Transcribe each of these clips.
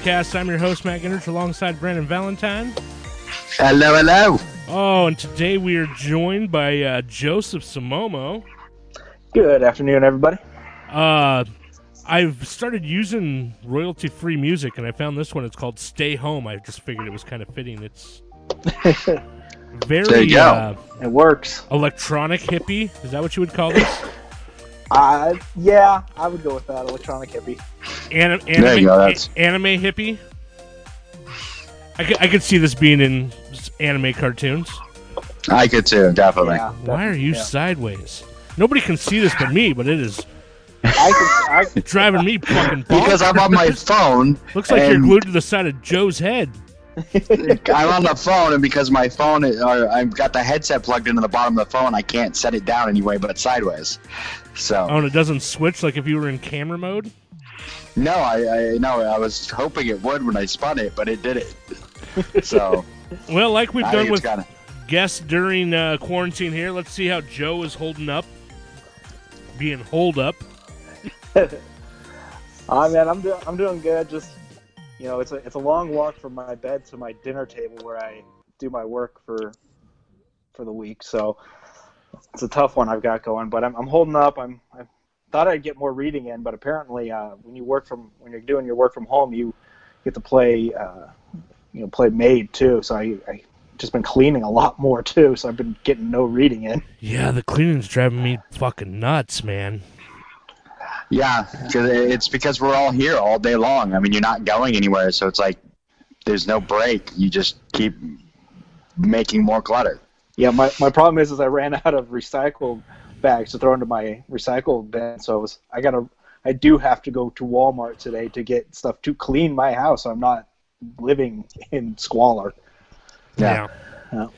podcast. I'm your host, Matt Gingrich, alongside Brandon Valentine. Hello, hello. Oh, and today we are joined by uh, Joseph Cimaomo. Good afternoon, everybody. Uh, I've started using royalty free music, and I found this one. It's called Stay Home. I just figured it was kind of fitting. It's very There you go. uh, It works. electronic hippie. Is that what you would call this? Uh, yeah, I would go with that. Electronic hippie. Anim- There you anime, go, that's- a- anime hippie. I could, I could see this being in anime cartoons. I could too, definitely. Yeah, Why are you yeah. sideways? Nobody can see this but me, but it is I could, I, driving me fucking Because I'm on my phone. Looks like you're glued to the side of Joe's head. I'm on the phone, and because my phone, is, or I've got the headset plugged into the bottom of the phone, I can't set it down anyway, but sideways. So Oh, and it doesn't switch like if you were in camera mode. no, I, I no, I was hoping it would when I spun it, but it didn't. So Well, like we've I done with kind of guests during uh, quarantine here, let's see how Joe is holding up. Being holed up. oh man, I'm doing, I'm doing good. Just, you know, it's a, it's a long walk from my bed to my dinner table where I do my work for, for the week. So it's a tough one I've got going, but I'm, I'm holding up. I'm, I thought I'd get more reading in, but apparently, uh, when you work from, when you're doing your work from home, you get to play, uh, you know, play maid too. So I, I just been cleaning a lot more too. So I've been getting no reading in. Yeah, the cleaning's driving me fucking nuts, man. yeah, 'cause it's because we're all here all day long. I mean, you're not going anywhere, so it's like there's no break. You just keep making more clutter. Yeah, my, my problem is is I ran out of recycled bags to throw into my recycle bin, so it was, I gotta I do have to go to Walmart today to get stuff to clean my house. So I'm not living in squalor. Yeah. Yeah. Yeah.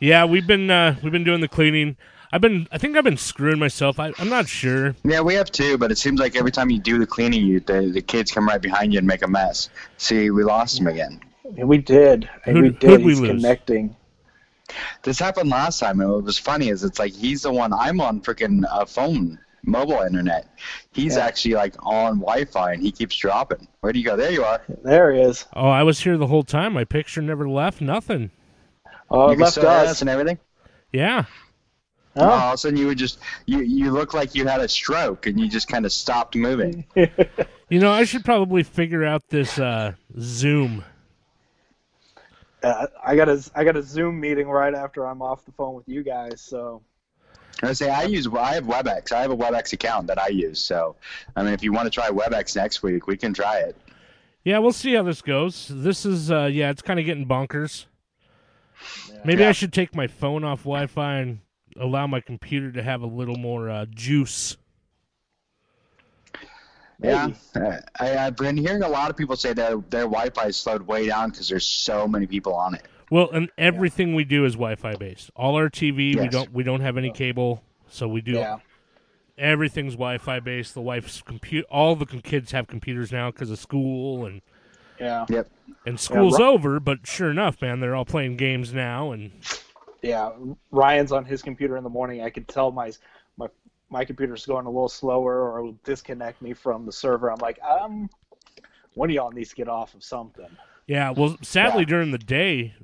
Yeah, we've been uh, we've been doing the cleaning. I've been I think I've been screwing myself. I, I'm not sure. Yeah, we have too, but it seems like every time you do the cleaning, you the, the kids come right behind you and make a mess. See, we lost him again. And we did. Who'd- we did. who'd we He's lose? connecting. This happened last time, and what was funny is it's like he's the one I'm on freaking uh, phone, mobile internet. He's Yeah. actually like on Wi-Fi, and he keeps dropping. Where do you go? There you are. There he is. Oh, I was here the whole time. My picture never left. Nothing. Oh, you it left us. us and everything. Yeah. Oh. Oh. All of a sudden, you would just you you look like you had a stroke, and you just kind of stopped moving. You know, I should probably figure out this uh, Zoom. Uh, I got a I got a Zoom meeting right after I'm off the phone with you guys. So I say I use I have WebEx. I have a WebEx account that I use. So, I mean, if you want to try WebEx next week, we can try it. Yeah, we'll see how this goes. This is uh, yeah, it's kind of getting bonkers. Maybe I should take my phone off Wi-Fi and allow my computer to have a little more uh, juice. Yeah, maybe. I, I've been hearing a lot of people say that their Wi-Fi is slowed way down because there's so many people on it. Well, and everything we do is Wi-Fi based. All our TV, we don't we don't have any cable, so we do Yeah. everything's Wi-Fi based. The wife's compute. All the kids have computers now because of school and Yeah. Yep. and school's Ri- over. But sure enough, man, they're all playing games now and Yeah. Ryan's on his computer in the morning. I could tell my my computer's going a little slower or it'll disconnect me from the server. I'm like, um, one of y'all needs to get off of something. Yeah, well, sadly Yeah. during the day,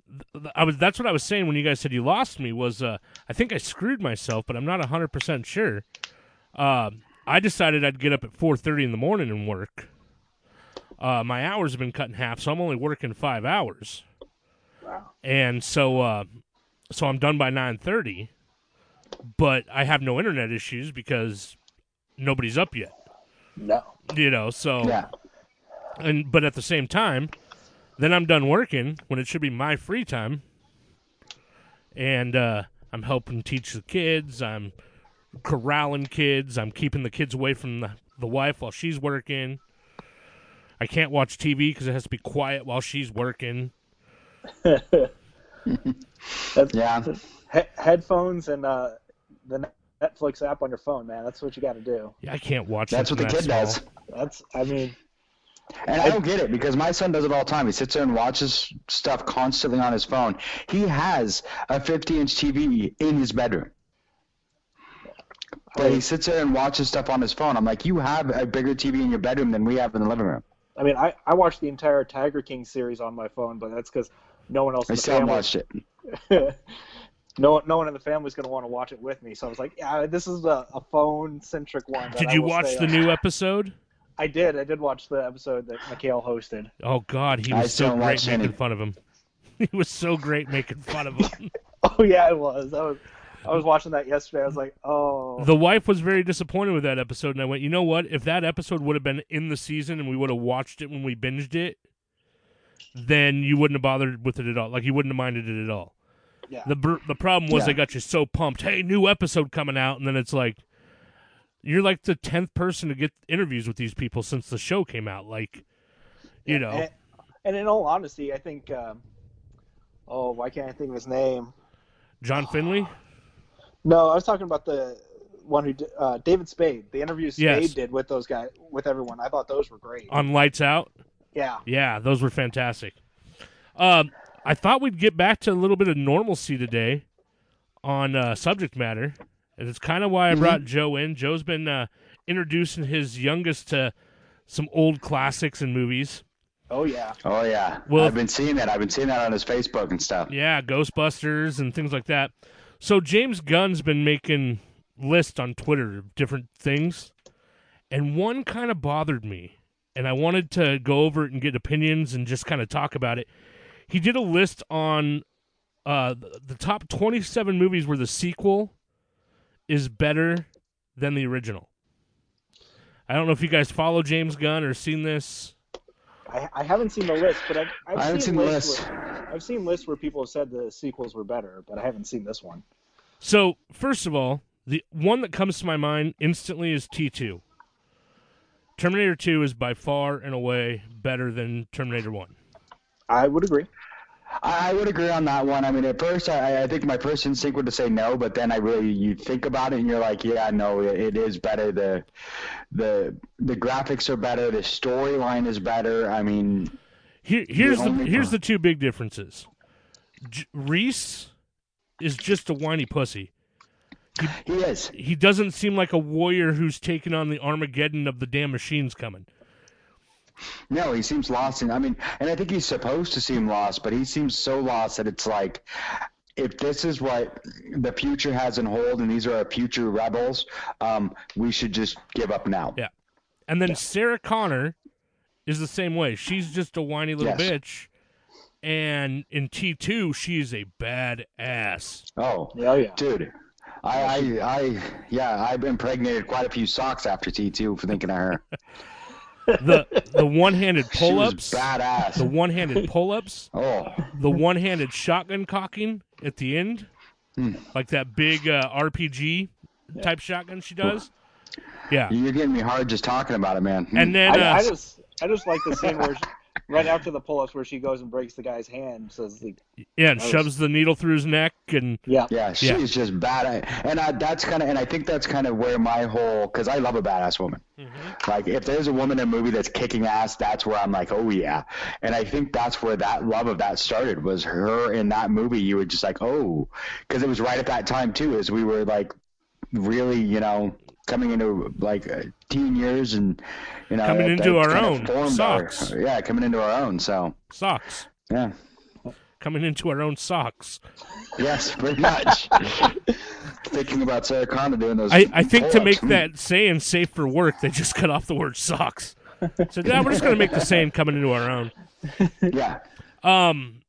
I was. That's what I was saying when you guys said you lost me. Was uh, I think I screwed myself, but I'm not hundred percent sure. Uh, I decided I'd get up at four thirty in the morning and work. Uh, my hours have been cut in half, so I'm only working five hours, Wow. and so uh, so I'm done by nine thirty. But I have no internet issues because nobody's up yet. No. You know, so Yeah. and but at the same time, then I'm done working when it should be my free time, and uh, I'm helping teach the kids. I'm corralling kids. I'm keeping the kids away from the, the wife while she's working. I can't watch TV because it has to be quiet while she's working. That's, Yeah. he- headphones and uh, the Netflix app on your phone, man. That's what you got to do. Yeah, I can't watch. That's what the kid that does. That's, I mean, And I don't get it because my son does it all the time. He sits there and watches stuff constantly on his phone. He has a 50 inch TV in his bedroom. But he sits there and watches stuff on his phone. I'm like, you have a bigger TV in your bedroom than we have in the living room. I mean, I, I watched the entire Tiger King series on my phone, but that's because no one else in I the still family. watched it. no, no one in the family is going to want to watch it with me. So I was like, yeah, this is a, a phone centric one. Did you watch the on. new episode? I did. I did watch the episode that McHale hosted. Oh God, he I was so great making any. fun of him. He was so great making fun of him. Oh yeah, it was. I was I was watching that yesterday. I was like, oh, the wife was very disappointed with that episode, and I went, you know what? If that episode would have been in the season and we would have watched it when we binged it, then you wouldn't have bothered with it at all. Like you wouldn't have minded it at all. Yeah. The br- the problem was Yeah. they got you so pumped. Hey, new episode coming out, and then it's like you're like the tenth person to get interviews with these people since the show came out. Like, you know, And, and in all honesty, I think. Um, oh, why can't I think of his name? John Finlay. No, I was talking about the one who did, uh, David Spade. The interviews Spade Yes. did with those guys, with everyone. I thought those were great. on Lights Out. yeah. Yeah, those were fantastic. Um, I thought we'd get back to a little bit of normalcy today on uh, subject matter, and it's kind of why I brought Joe in. Joe's been uh, introducing his youngest to some old classics and movies. Oh yeah. Oh yeah, Well- I've been seeing that. I've been seeing that on his Facebook and stuff. Yeah, Ghostbusters and things like that. So James Gunn's been making lists on Twitter of different things, and one kind of bothered me, and I wanted to go over it and get opinions and just kind of talk about it. He did a list on uh, the- the top 27 movies where the sequel is better than the original. I don't know if you guys follow James Gunn or seen this. I, I haven't seen the list, but I've, I've I haven't seen, seen the lists list. Where, I've seen lists where people have said the sequels were better, but I haven't seen this one. So, first of all, the one that comes to my mind instantly is T2. Terminator 2 is by far and away better than Terminator 1. I would agree. I, I would agree on that one. I mean, at first, I, I think my first instinct would to say no, but then I really you think about it and you're like, yeah, no, it, it is better. The the the graphics are better. The storyline is better. I mean, Here, here's the, only here's part- the two big differences. J- Reese is just a whiny pussy. he is. He doesn't seem like a warrior who's taken on the Armageddon of the damn machines coming. No, he seems lost. And I mean, and I think he's supposed to seem lost, but he seems so lost that it's like, if this is what the future has in hold, and these are our future rebels, um, we should just give up now. Yeah. And then Sarah Connor is the same way. She's just a whiny little Yes. bitch. And in T2, she's a bad ass. Oh, Yeah, oh, yeah. dude. I, I, I, yeah, I've impregnated quite a few socks after T2 for thinking of her. the the one-handed pull-ups, the one-handed pull-ups, Oh, the one-handed shotgun cocking at the end, Hmm. like that big uh, RPG type shotgun she does. Yeah, you're getting me hard just talking about it, man. and then I, uh, I just I just like the scene where she, right after the pull-ups where she goes and breaks the guy's hand. Says the yeah, and that was- shoves the needle through his neck, and yeah Yeah, she Yeah. just bad, and I, that's kind of, and I think that's kind of where my whole, because I love a badass woman. Mm-hmm. Like, if there's a woman in a movie that's kicking ass, that's where I'm like, oh yeah. And I think that's where that love of that started was her in that movie. You were just like, oh, because it was right at that time too, as we were like, really, you know, coming into like uh, teen years and you know, Coming into our own. formed our- Socks. yeah, coming into our own. So socks yeah. coming into our own socks. Yes, pretty much. Thinking about Sarah Connor doing those. I, I think to make that saying safe for work, they just cut off the word socks. So now we're just gonna make the saying coming into our own. Yeah. Um,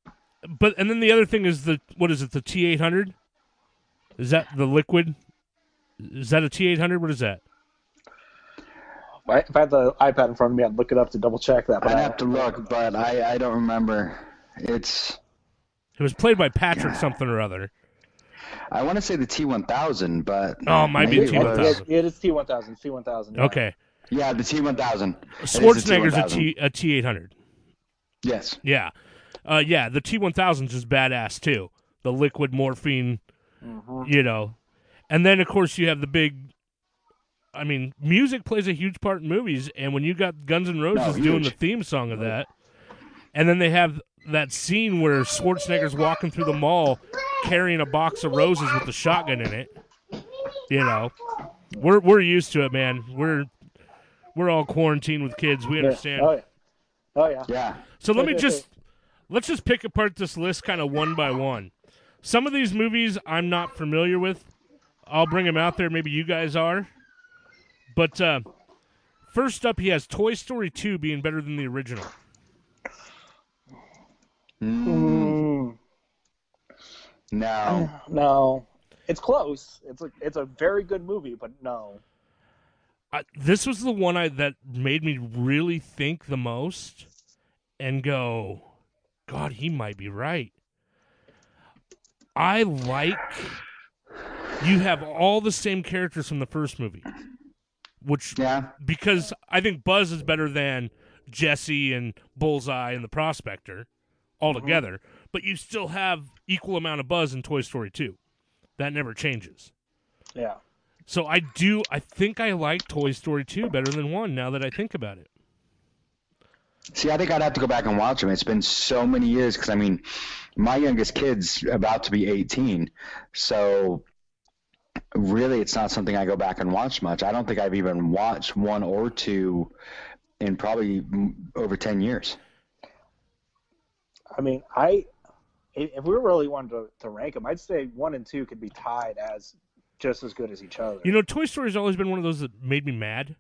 but and then the other thing is the what is it? The T eight hundred? Is that the liquid? Is that a T eight hundred? What is that? If I had the iPad in front of me, I'd look it up to double check that. But I'd I- have to look, but I, I don't remember. It's It was played by Patrick something or other. I want to say the T1000, but Oh, it might be maybe T1000. was- Yeah, it is T1000. T1000. yeah. Okay, Yeah, the T1000. It is Schwarzenegger's a T1000. T a T eight hundred. Yes. Yeah, uh, yeah. The T one thousand is badass too. The liquid morphine, you know, and then of course you have the big. I mean, music plays a huge part in movies, and when you got Guns N' Roses No, doing the theme song of that, and then they have that scene where Schwarzenegger's walking through the mall carrying a box of roses with the shotgun in it. You know, we're we're used to it, man. We're we're all quarantined with kids. We Yeah. understand. Oh, yeah. Oh yeah. Yeah. So let me just let's just pick apart this list kind of one by one. Some of these movies I'm not familiar with. I'll bring him out there. Maybe you guys are. But uh, first up, he has Toy Story 2 being better than the original. Mm, No. no, it's close. It's a it's a very good movie, but no. I, this was the one I that made me really think the most and go, God, he might be right. I like you have all the same characters from the first movie, which Yeah. because I think Buzz is better than Jesse and Bullseye and the Prospector altogether, mm-hmm. but you still have equal amount of Buzz in Toy Story 2. That never changes. Yeah. So I do I think I like Toy Story 2 better than 1 now that I think about it. See, I think I'd have to go back and watch them. It's been so many years because I mean, my youngest kid's about to be 18, so really, it's not something I go back and watch much. I don't think I've even watched one or two in probably over 10 years. I mean, I if if we really wanted to, to rank them, I'd say one and two could be tied as just as good as each other. You know, Toy Story's always been one of those that made me mad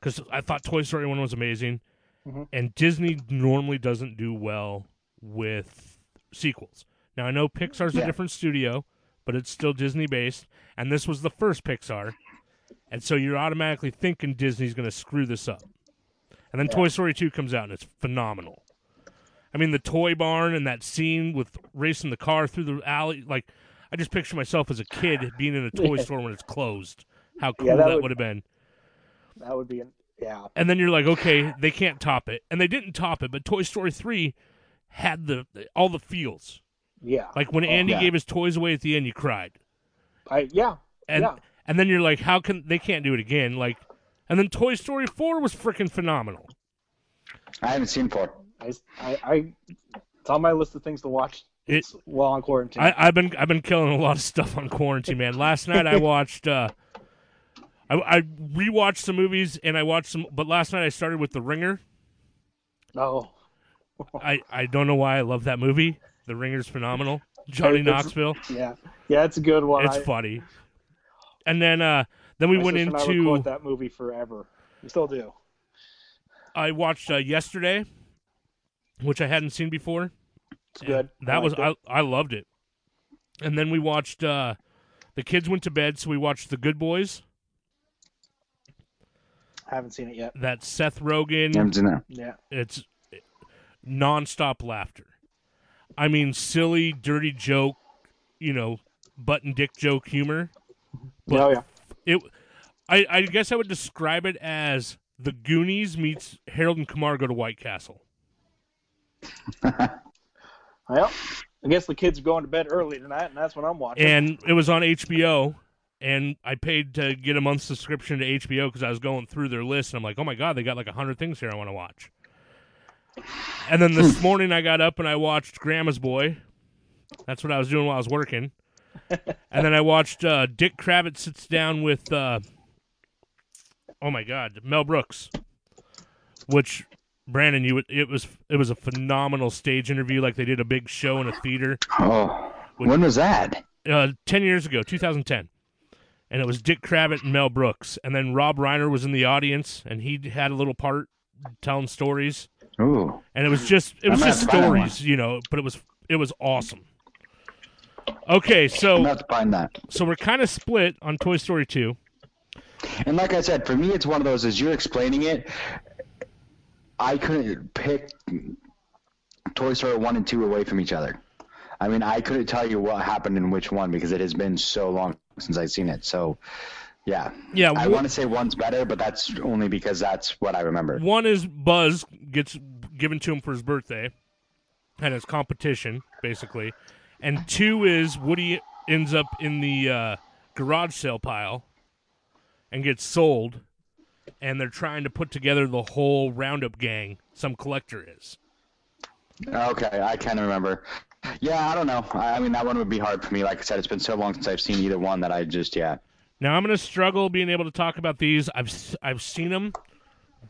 cuz I thought Toy Story 1 was amazing. Mhm. And Disney normally doesn't do well with sequels. Now I know Pixar's a different studio, but it's still Disney based, and this was the first Pixar. And so you're automatically thinking Disney's going to screw this up. And then Yeah. Toy Story 2 comes out and it's phenomenal. I mean, the toy barn and that scene with racing the car through the alley, like, I just picture myself as a kid being in a toy Yeah. store when it's closed. How cool Yeah, that that would- have been. that would be yeah. And then you're like, okay, they can't top it. And they didn't top it, but Toy Story 3 had the all the feels. Yeah. Like when oh, Andy yeah. gave his toys away at the end, you cried. I yeah. And yeah. and then you're like, how can they can't do it again? Like and then Toy Story 4 was freaking phenomenal. I haven't seen four. I, I, I it's on my list of things to watch It- it's while on quarantine. I, I've been I've been killing a lot of stuff on quarantine, man. Last night I watched uh I, I rewatched some movies and I watched some but last night I started with The Ringer. no. I, I don't know why I love that movie. The Ringer's phenomenal. Johnny It's- Knoxville. Yeah. Yeah, it's a good one. It's I, funny. And then uh then we went sister I into that movie forever. We still do. I watched uh, yesterday, which I hadn't seen before. It's good. That I was liked I I loved it. And then we watched uh the kids went to bed, so we watched The Good Boys. I haven't seen it yet. That Seth Rogen. I haven't seen that. Yeah. It's nonstop laughter. I mean, silly, dirty joke, you know, button dick joke humor. But- oh yeah. It, I, I guess I would describe it as the Goonies meets Harold and Kumar go to White Castle. Well, I guess the kids are going to bed early tonight, and that's what I'm watching. and it was on HBO. And I paid to get a month subscription to HBO because I was going through their list, and I'm like, oh my god, they got like hundred things here I want to watch. And then this morning I got up and I watched Grandma's Boy. That's what I was doing while I was working. and then I watched uh, Dick Cavett sits down with, uh, oh my god, Mel Brooks, which Brandon, you it was it was a phenomenal stage interview, like they did a big show in a theater Oh, when was that? uh, 10 years ago, 2010. And it was Dick Cavett and Mel Brooks. And then Rob Reiner was in the audience and he had a little part telling stories. Ooh, And it was just it was I'm just stories, you know, but it was it was awesome. Okay, I'm so find that. so we're kind of split on Toy Story 2. And like I said, for me, it's one of those. As you're explaining it, I couldn't pick Toy Story one and two away from each other. I mean, I couldn't tell you what happened in which one because it has been so long since I've seen it. So, yeah, Yeah, I want to say one's better, but that's only because that's what I remember. One is Buzz gets given to him for his birthday, and it's competition basically, and two is Woody ends up in the uh, garage sale pile and gets sold, and they're trying to put together the whole Roundup gang. Some collector is. Okay, I kind of remember. Yeah, I don't know. I, I mean, that one would be hard for me. Like I said, it's been so long since I've seen either one that I just yeah. Now I'm going to struggle being able to talk about these. I've I've seen them,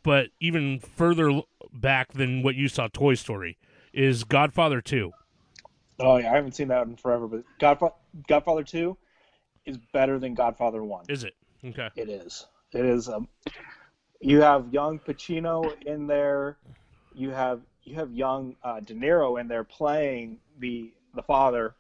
but even further back than what you saw Toy Story is Godfather 2. Oh yeah, I haven't seen that in forever, but Godfather Godfather Two is better than Godfather One. Is it? Okay. It is. It is. Um, you have young Pacino in there. You have you have young uh, De Niro in there playing the the father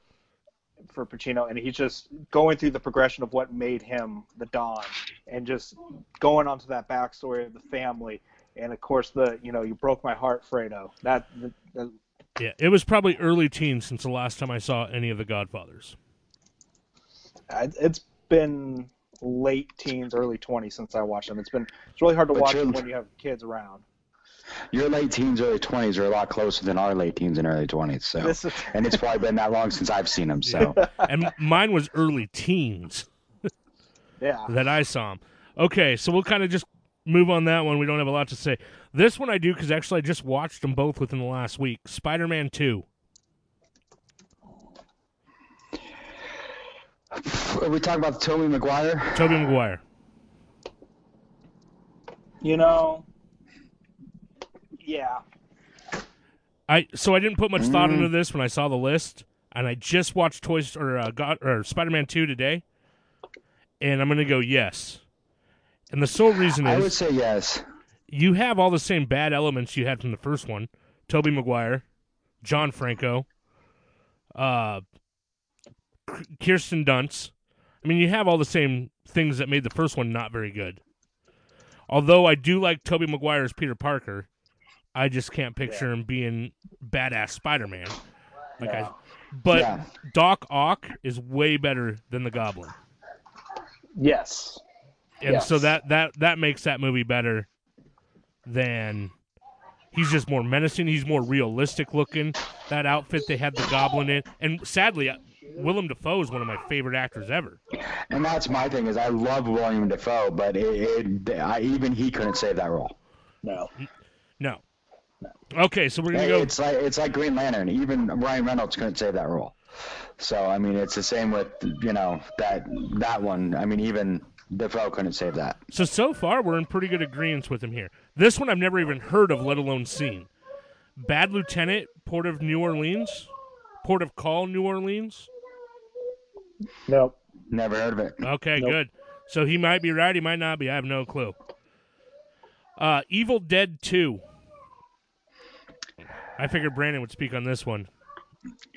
for Pacino, and he's just going through the progression of what made him the Don, and just going onto that backstory of the family, and of course the you know you broke my heart, Fredo. That, that, that Yeah, it was probably early teens since the last time I saw any of the Godfathers. It's been late teens, early 20s since I watched them. It's been it's really hard to But watch them when you have kids around. Your late teens, early twenties are a lot closer than our late teens and early twenties. So, is and it's probably been that long since I've seen them. So, And mine was early teens yeah. that I saw them. Okay, so we'll kind of just move on that one. We don't have a lot to say. This one I do because actually I just watched them both within the last week. Spider Man 2. are we talking about Tobey Maguire? Tobey Maguire. You know, yeah. I so I didn't put much thought into this when I saw the list, and I just watched Toys or uh, God or Spider Man Two today, and I'm gonna go yes. And the sole reason is I would say yes. you have all the same bad elements you had from the first one: Tobey Maguire, John Franco, uh, Kirsten Dunst. I mean, you have all the same things that made the first one not very good. Although I do like Tobey Maguire as Peter Parker, I just can't picture him being badass Spider Man. Like I, but Yeah. Doc Ock is way better than the Goblin, Yes. and so that that that makes that movie better than. He's just more menacing. He's more realistic looking. That outfit they had the Goblin in, and sadly, uh, Willem Dafoe is one of my favorite actors ever. And that's my thing is I love William Dafoe, but it, it I, even he couldn't save that role. No. No. Okay, so we're gonna go. It's like it's like Green Lantern. Even Ryan Reynolds couldn't save that role. So I mean, it's the same with you know that that one. I mean, even Dafoe couldn't save that. So so far, we're in pretty good agreement with him here. This one I've never even heard of, let alone seen. Bad Lieutenant, Port of New Orleans, Port of Call, New Orleans. Nope. Never heard of it. Okay, Nope. good. So he might be right. He might not be. I have no clue. Uh, Evil Dead Two. I figured Brandon would speak on this one.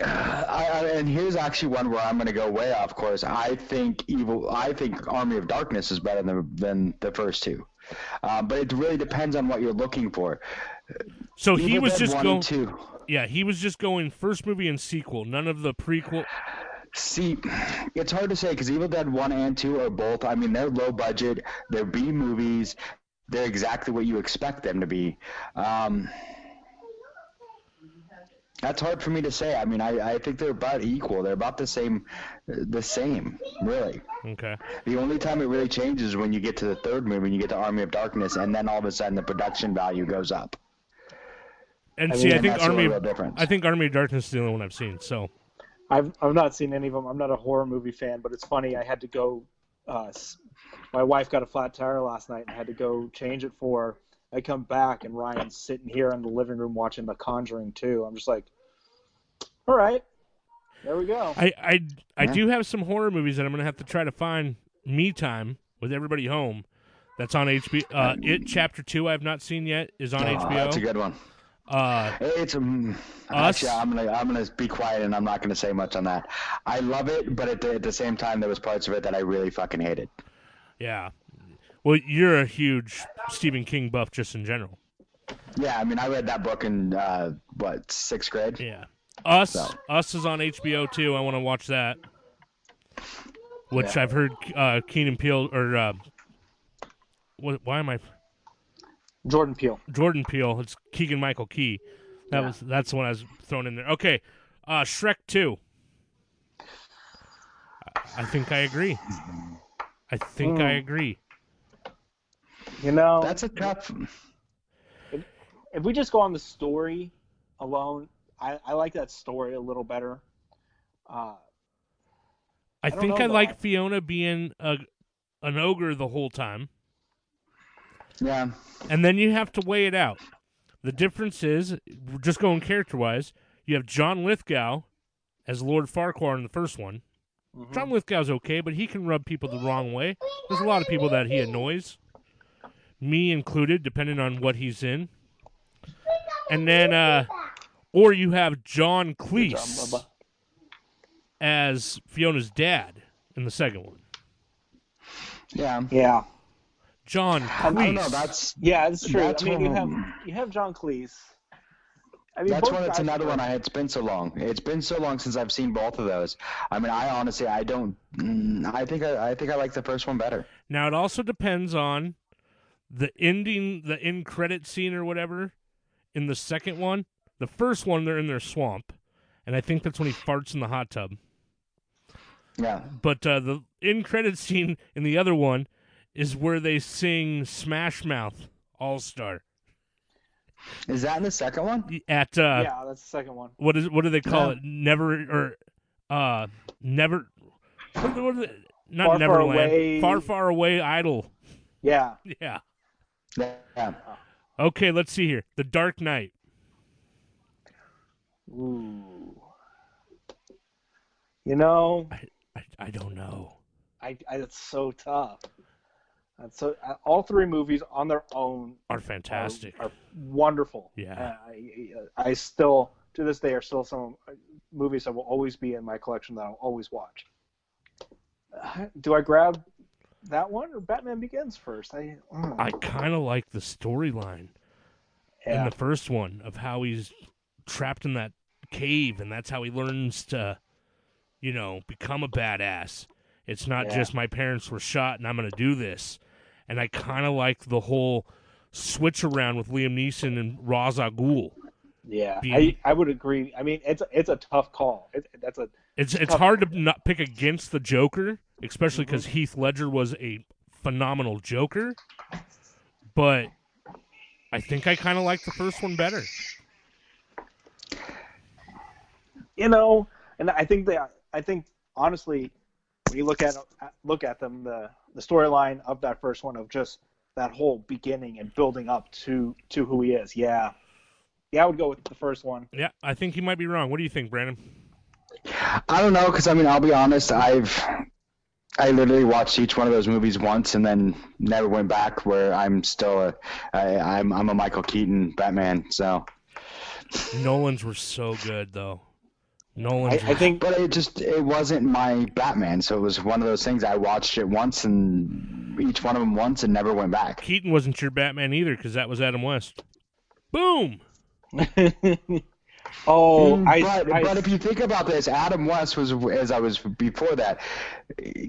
I, I, and here's actually one where I'm going to go way off course. I think evil. I think Army of Darkness is better than than the first two, uh, but it really depends on what you're looking for. So he was Dead just going. two. Yeah, he was just going first movie and sequel. None of the prequel. See, it's hard to say because Evil Dead 1 and 2 are both, I mean, they're low budget, they're B movies, they're exactly what you expect them to be. Um, that's hard for me to say. I mean, I, I think they're about equal. They're about the same, the same, really. Okay. The only time it really changes is when you get to the third movie and you get to Army of Darkness, and then all of a sudden the production value goes up. And I see, mean, I think Army. only real difference. I think Army of Darkness is the only one I've seen. So I've I've not seen any of them. I'm not a horror movie fan, but it's funny. I had to go. Uh, my wife got a flat tire last night and had to go change it for. her. I come back and Ryan's sitting here in the living room watching The Conjuring 2. I'm just like, all right, there we go. I I I do have some horror movies that I'm gonna have to try to find me time with everybody home. That's on HBO. Uh, it Chapter Two I have not seen yet is on Oh, that's a good one. Uh, It's um, Us? actually I'm gonna I'm gonna be quiet and I'm not gonna say much on that. I love it, but at the, at the same time there was parts of it that I really fucking hated. yeah. Well, you're a huge Stephen King buff just in general. Yeah, I mean I read that book in uh, what sixth grade. Yeah. Us So. Us is on HBO too. I want to watch that. Which Yeah. I've heard uh, Keenan Peele or uh, what? Why am I? Jordan Peele. Jordan Peele. It's Keegan Michael Key. That Yeah. was that's the one I was thrown in there. Okay, uh, Shrek Two. I- I think I agree. I think I Hmm. agree. You know, That's a tough. if we just go on the story alone, I, I like that story a little better. Uh, I, don't think know, I though. like Fiona being a an ogre the whole time. Yeah. And then you have to weigh it out. The difference is, just going character wise, you have John Lithgow as Lord Farquaad in the first one. John Lithgow's okay, but he can rub people the wrong way. There's a lot of people that he annoys, me included, depending on what he's in. And then, uh, or you have John Cleese as Fiona's dad in the second one. Yeah. Yeah, John I don't know. Cleese. That's yeah, it's true. That's I mean, you have you have John Cleese. I mean, that's both one. It's another are- one. I, it's been so long. It's been so long since I've seen both of those. I mean, I honestly, I don't. mm, I think I, I think I like the first one better. Now it also depends on the ending, the end credit scene or whatever in the second one. The first one, they're in their swamp, and I think that's when he farts in the hot tub. Yeah. But uh, the end credit scene in the other one is where they sing Smash Mouth All Star Is that in the second one? at uh, yeah, that's the second one. what is what do they call Yeah. it? Never or uh, never. What, what are they, not Far, far Neverland. away- Far, far away. Idol. Yeah, Yeah. Yeah. Okay, let's see here. The Dark Knight. Ooh. You know, I, I don't know. I, I it's so tough. And so uh, all three movies on their own Are are, fantastic. are wonderful. Yeah. Uh, I, I still to this day are still some movies that will always be in my collection that I'll always watch. Uh, Do I grab that one or Batman Begins first? I mm, I kind of like the storyline in the first one of how he's trapped in that cave, and that's how he learns to, you know, become a badass. It's not Yeah. just my parents were shot and I'm going to do this. And I kind of like the whole switch around with Liam Neeson and Ra's al Ghul. Yeah. being- I, I would agree. I mean, it's a, it's a tough call. It, that's a It's it's hard to not pick against the Joker, especially Mm-hmm. because Heath Ledger was a phenomenal Joker. But I think I kind of like the first one better. you know, and I think that I think honestly, when you look at look at them, the the storyline of that first one of just that whole beginning and building up to to who he is, yeah, yeah, I would go with the first one. Yeah, I think you might be wrong. What do you think, Brandon? I don't know because I mean I'll be honest. I've I literally watched each one of those movies once and then never went back. Where I'm still a I, I'm I'm a Michael Keaton Batman. So, Nolan's were so good though. I, I think but it just it wasn't my Batman. So it was one of those things. I watched it once and each one of them once and never went back. Keaton wasn't your Batman either because that was Adam West. Boom. oh, Mm, I, but, I but if you think about this, Adam West was as I was before that.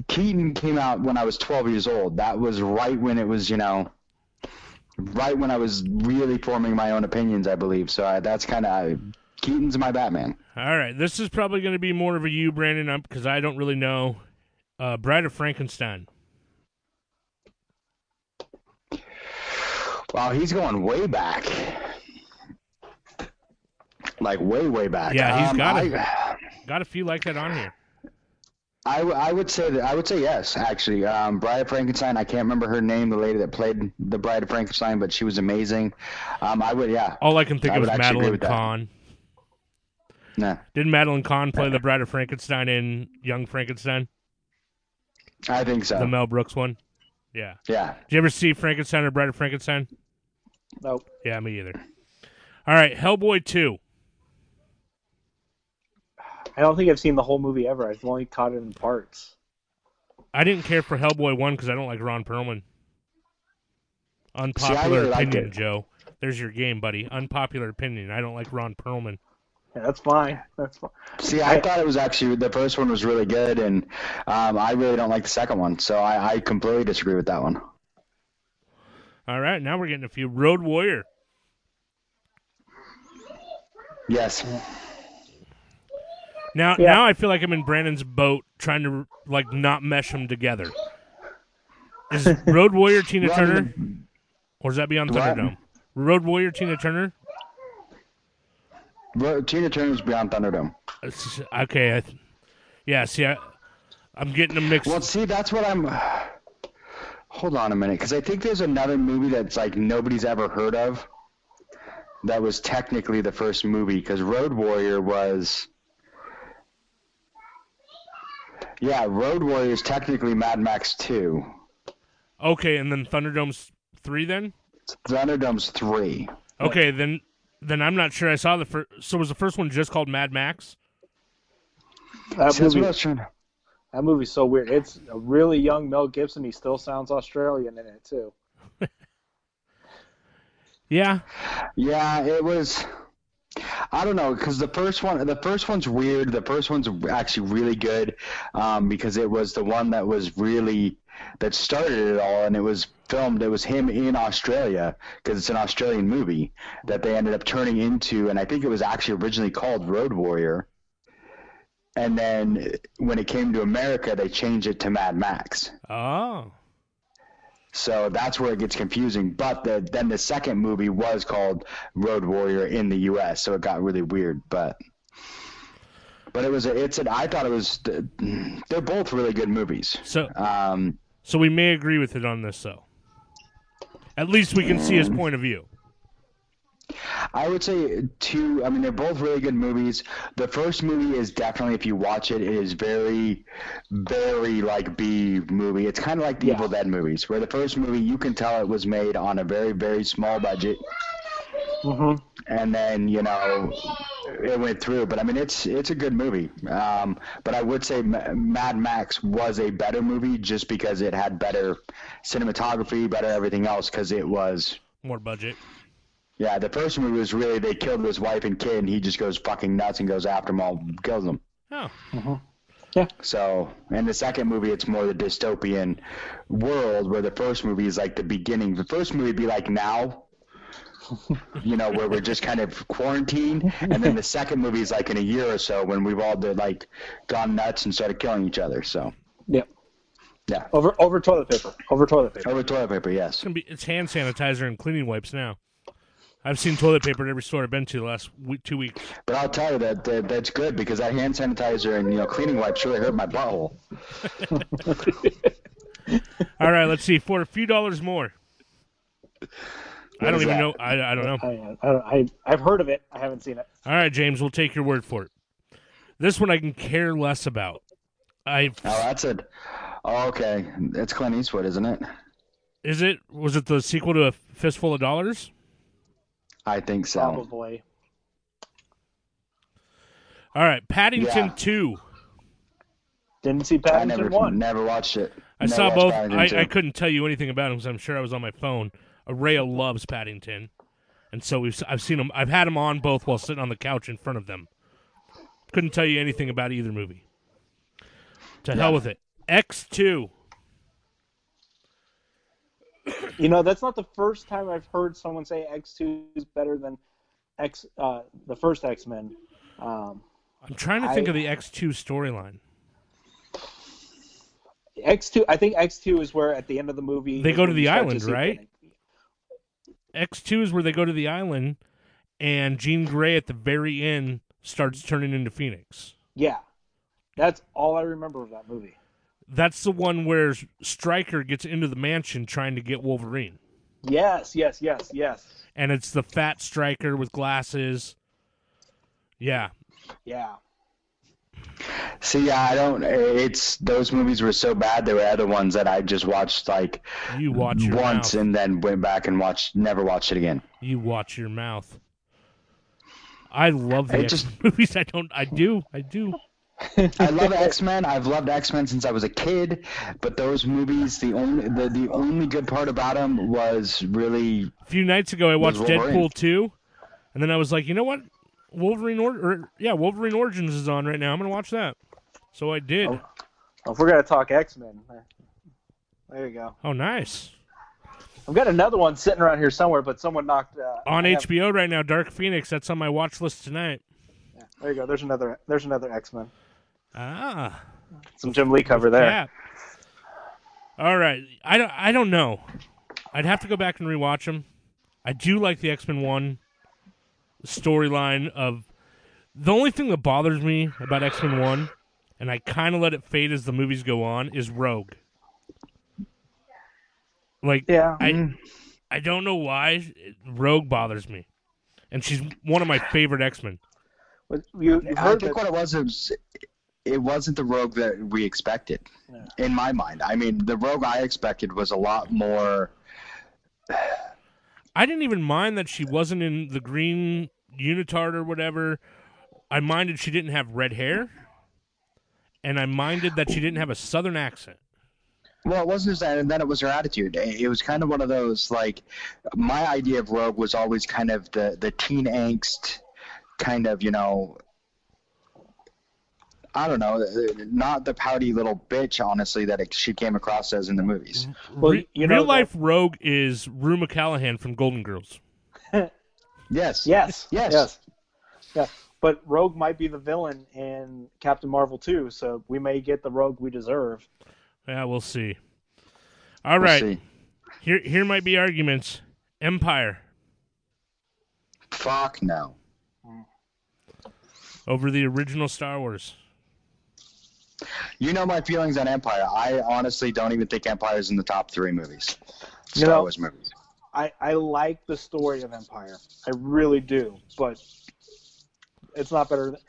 Keaton came out when I was 12 years old. That was right when it was, you know, right when I was really forming my own opinions, I believe. So I, that's kind of Keaton's my Batman. All right, this is probably going to be more of a you, Brandon, because I don't really know. Uh, Bride of Frankenstein. Wow, he's going way back. Like way, way back. Yeah, he's Um, got I, it. Got a few like that on here. I, I would say that I would say yes, actually. Um, Bride of Frankenstein. I can't remember her name, the lady that played the Bride of Frankenstein, but she was amazing. Um, I would, yeah. All I can think I of is Madeline. Kahn. Nah, Didn't Madeline Kahn play the Bride of Frankenstein in Young Frankenstein, I think so. the Mel Brooks one? Yeah. yeah. Did you ever see Frankenstein or Bride of Frankenstein? nope. Yeah, me either. All right, Hellboy two. I don't think I've seen the whole movie ever. I've only caught it in parts. I didn't care for Hellboy one because I don't like Ron Perlman. Unpopular really opinion. Joe. There's your game, buddy. Unpopular opinion. I don't like Ron Perlman. Yeah, that's fine. That's fine. See, I thought it was actually the first one was really good, and um, I really don't like the second one, so I, I completely disagree with that one. All right, now we're getting a few Road Warrior. Yes. Now, Yeah. now I feel like I'm in Brandon's boat, trying to like not mesh them together. Is Road Warrior Tina Turner, or does that be on Thunderdome? Road Warrior Tina Turner. Ro- Tina Turner's Beyond Thunderdome. It's- Okay, I th- yeah. See, I, I'm getting them mixed. Well, see, that's what I'm. Hold on a minute, because I think there's another movie that's like nobody's ever heard of. That was technically the first movie, because Road Warrior was. Yeah, Road Warrior is technically Mad Max 2. Okay, and then Thunderdome's three then. Thunderdome's 3. Okay, then then I'm not sure I saw the first. So was the first one just called Mad Max? That See, that's movie, what I was trying to- that movie's so weird. It's a really young Mel Gibson. He still sounds Australian in it too. Yeah. Yeah, it was. I don't know because the first one, the first one's weird. The first one's actually really good um, because it was the one that was really that started it all, and it was filmed. It was him in Australia because it's an Australian movie that they ended up turning into, and I think it was actually originally called Road Warrior. And then when it came to America, they changed it to Mad Max. Oh. So that's where it gets confusing. But the, then the second movie was called Road Warrior in the U.S., so it got really weird. But but it was a, it's an I thought it was they're both really good movies. So Um, so we may agree with it on this though. At least we can see his point of view. I would say two. I mean, they're both really good movies. The first movie is definitely, if you watch it, it is very, very like B movie. It's kind of like the Yeah. Evil Dead movies, where the first movie you can tell it was made on a very, very small budget. Mm-hmm. and then you know it went through. But I mean, it's it's a good movie. Um, but I would say Ma- Mad Max was a better movie just because it had better cinematography, better everything else. Because it was, More budget. Yeah, the first movie was really they killed his wife and kid, and he just goes fucking nuts and goes after them all, kills them. Oh. Mm-hmm. Yeah. So, in the second movie, it's more the dystopian world, where the first movie is like the beginning. The first movie would be like now, you know, where we're just kind of quarantined, and then the second movie is like in a year or so when we've all did, like gone nuts and started killing each other. So, Yep. yeah, Over over toilet paper. Over toilet paper. over toilet paper, It's yes. gonna be it's hand sanitizer and cleaning wipes now. I've seen toilet paper at every store I've been to the last week, two weeks. But I'll tell you that, that that's good because that hand sanitizer and you know cleaning wipes really hurt my butthole. All right, let's see. For a few dollars more. I don't even that? know. I, I don't know. I, I, I I've heard of it. I haven't seen it. All right, James, we'll take your word for it. This one I can care less about. I Oh, that's it. Oh, okay, it's Clint Eastwood, isn't it? is it was it the sequel to a fistful of dollars? I think so. Probably. All right, Paddington Yeah. two. Didn't see I Paddington never one. never watched it. I Never saw both. I. I couldn't tell you anything about him because I'm sure I was on my phone. Araya loves Paddington, and so we've I've seen them. I've had them on both while sitting on the couch in front of them. Couldn't tell you anything about either movie. To hell with it. X two. You know, that's not the first time I've heard someone say X two is better than X uh, the first X Men. Um, I'm trying to think I- of the X two storyline. X two, I think X two is where at the end of the movie They go to the island, right? X two is where they go to the island, and Jean Grey at the very end starts turning into Phoenix. Yeah, that's all I remember of that movie. That's the one where Stryker gets into the mansion trying to get Wolverine. Yes, yes, yes, yes. and it's the fat Stryker with glasses. Yeah, Yeah. See, I don't. It's those movies were so bad. There were other ones that I just watched like you watch once mouth. and then went back and watched. Never watched it again. You watch your mouth. I love the just- movies. I don't. I do. I do. I love X Men. I've loved X Men since I was a kid. But those movies, the only the, the only good part about them was really A few nights ago, I watched Deadpool two, and then I was like, you know what? Wolverine or, or yeah, Wolverine Origins is on right now. I'm gonna watch that. So I did. Oh. If we're gonna talk X Men, there you go. Oh, nice. I've got another one sitting around here somewhere, but someone knocked uh, On I have- HBO right now, Dark Phoenix. That's on my watch list tonight. yeah, there you go. There's another. There's another X Men. Ah. Some Jim Lee cover there. Yeah. All right. I don't. I don't know. I'd have to go back and rewatch them. I do like the X Men One storyline of. The only thing that bothers me about X Men One, and I kind of let it fade as the movies go on, is Rogue. Like Yeah. I Mm. I don't know why Rogue bothers me, and she's one of my favorite X Men. You, you've I heard think what it was, it was it wasn't the rogue that we expected. Yeah. In my mind, I mean, the rogue I expected was a lot more. I didn't even mind that she wasn't in the green unitard or whatever. I minded she didn't have red hair, and I minded that she didn't have a southern accent. Well, it wasn't just that, and then it was her attitude. It was kind of one of those like, my idea of rogue was always kind of the the teen angst, kind of you know. I don't know, not the pouty little bitch, honestly, that it, she came across as in the movies. Mm-hmm. Well, Re- you know real that- life Rogue is Rue McClanahan from Golden Girls. Yes. Yes. Yes. Yes. Yeah. But Rogue might be the villain in Captain Marvel too, so we may get the Rogue we deserve. Yeah, we'll see. All We'll right, see. here here might be arguments. Empire Fuck no. Hmm. over the original Star Wars. You know my feelings on Empire. I honestly don't even think Empire is in the top three movies. You Star know- Wars movies. I, I like the story of Empire. I really do, but it's not better. Than...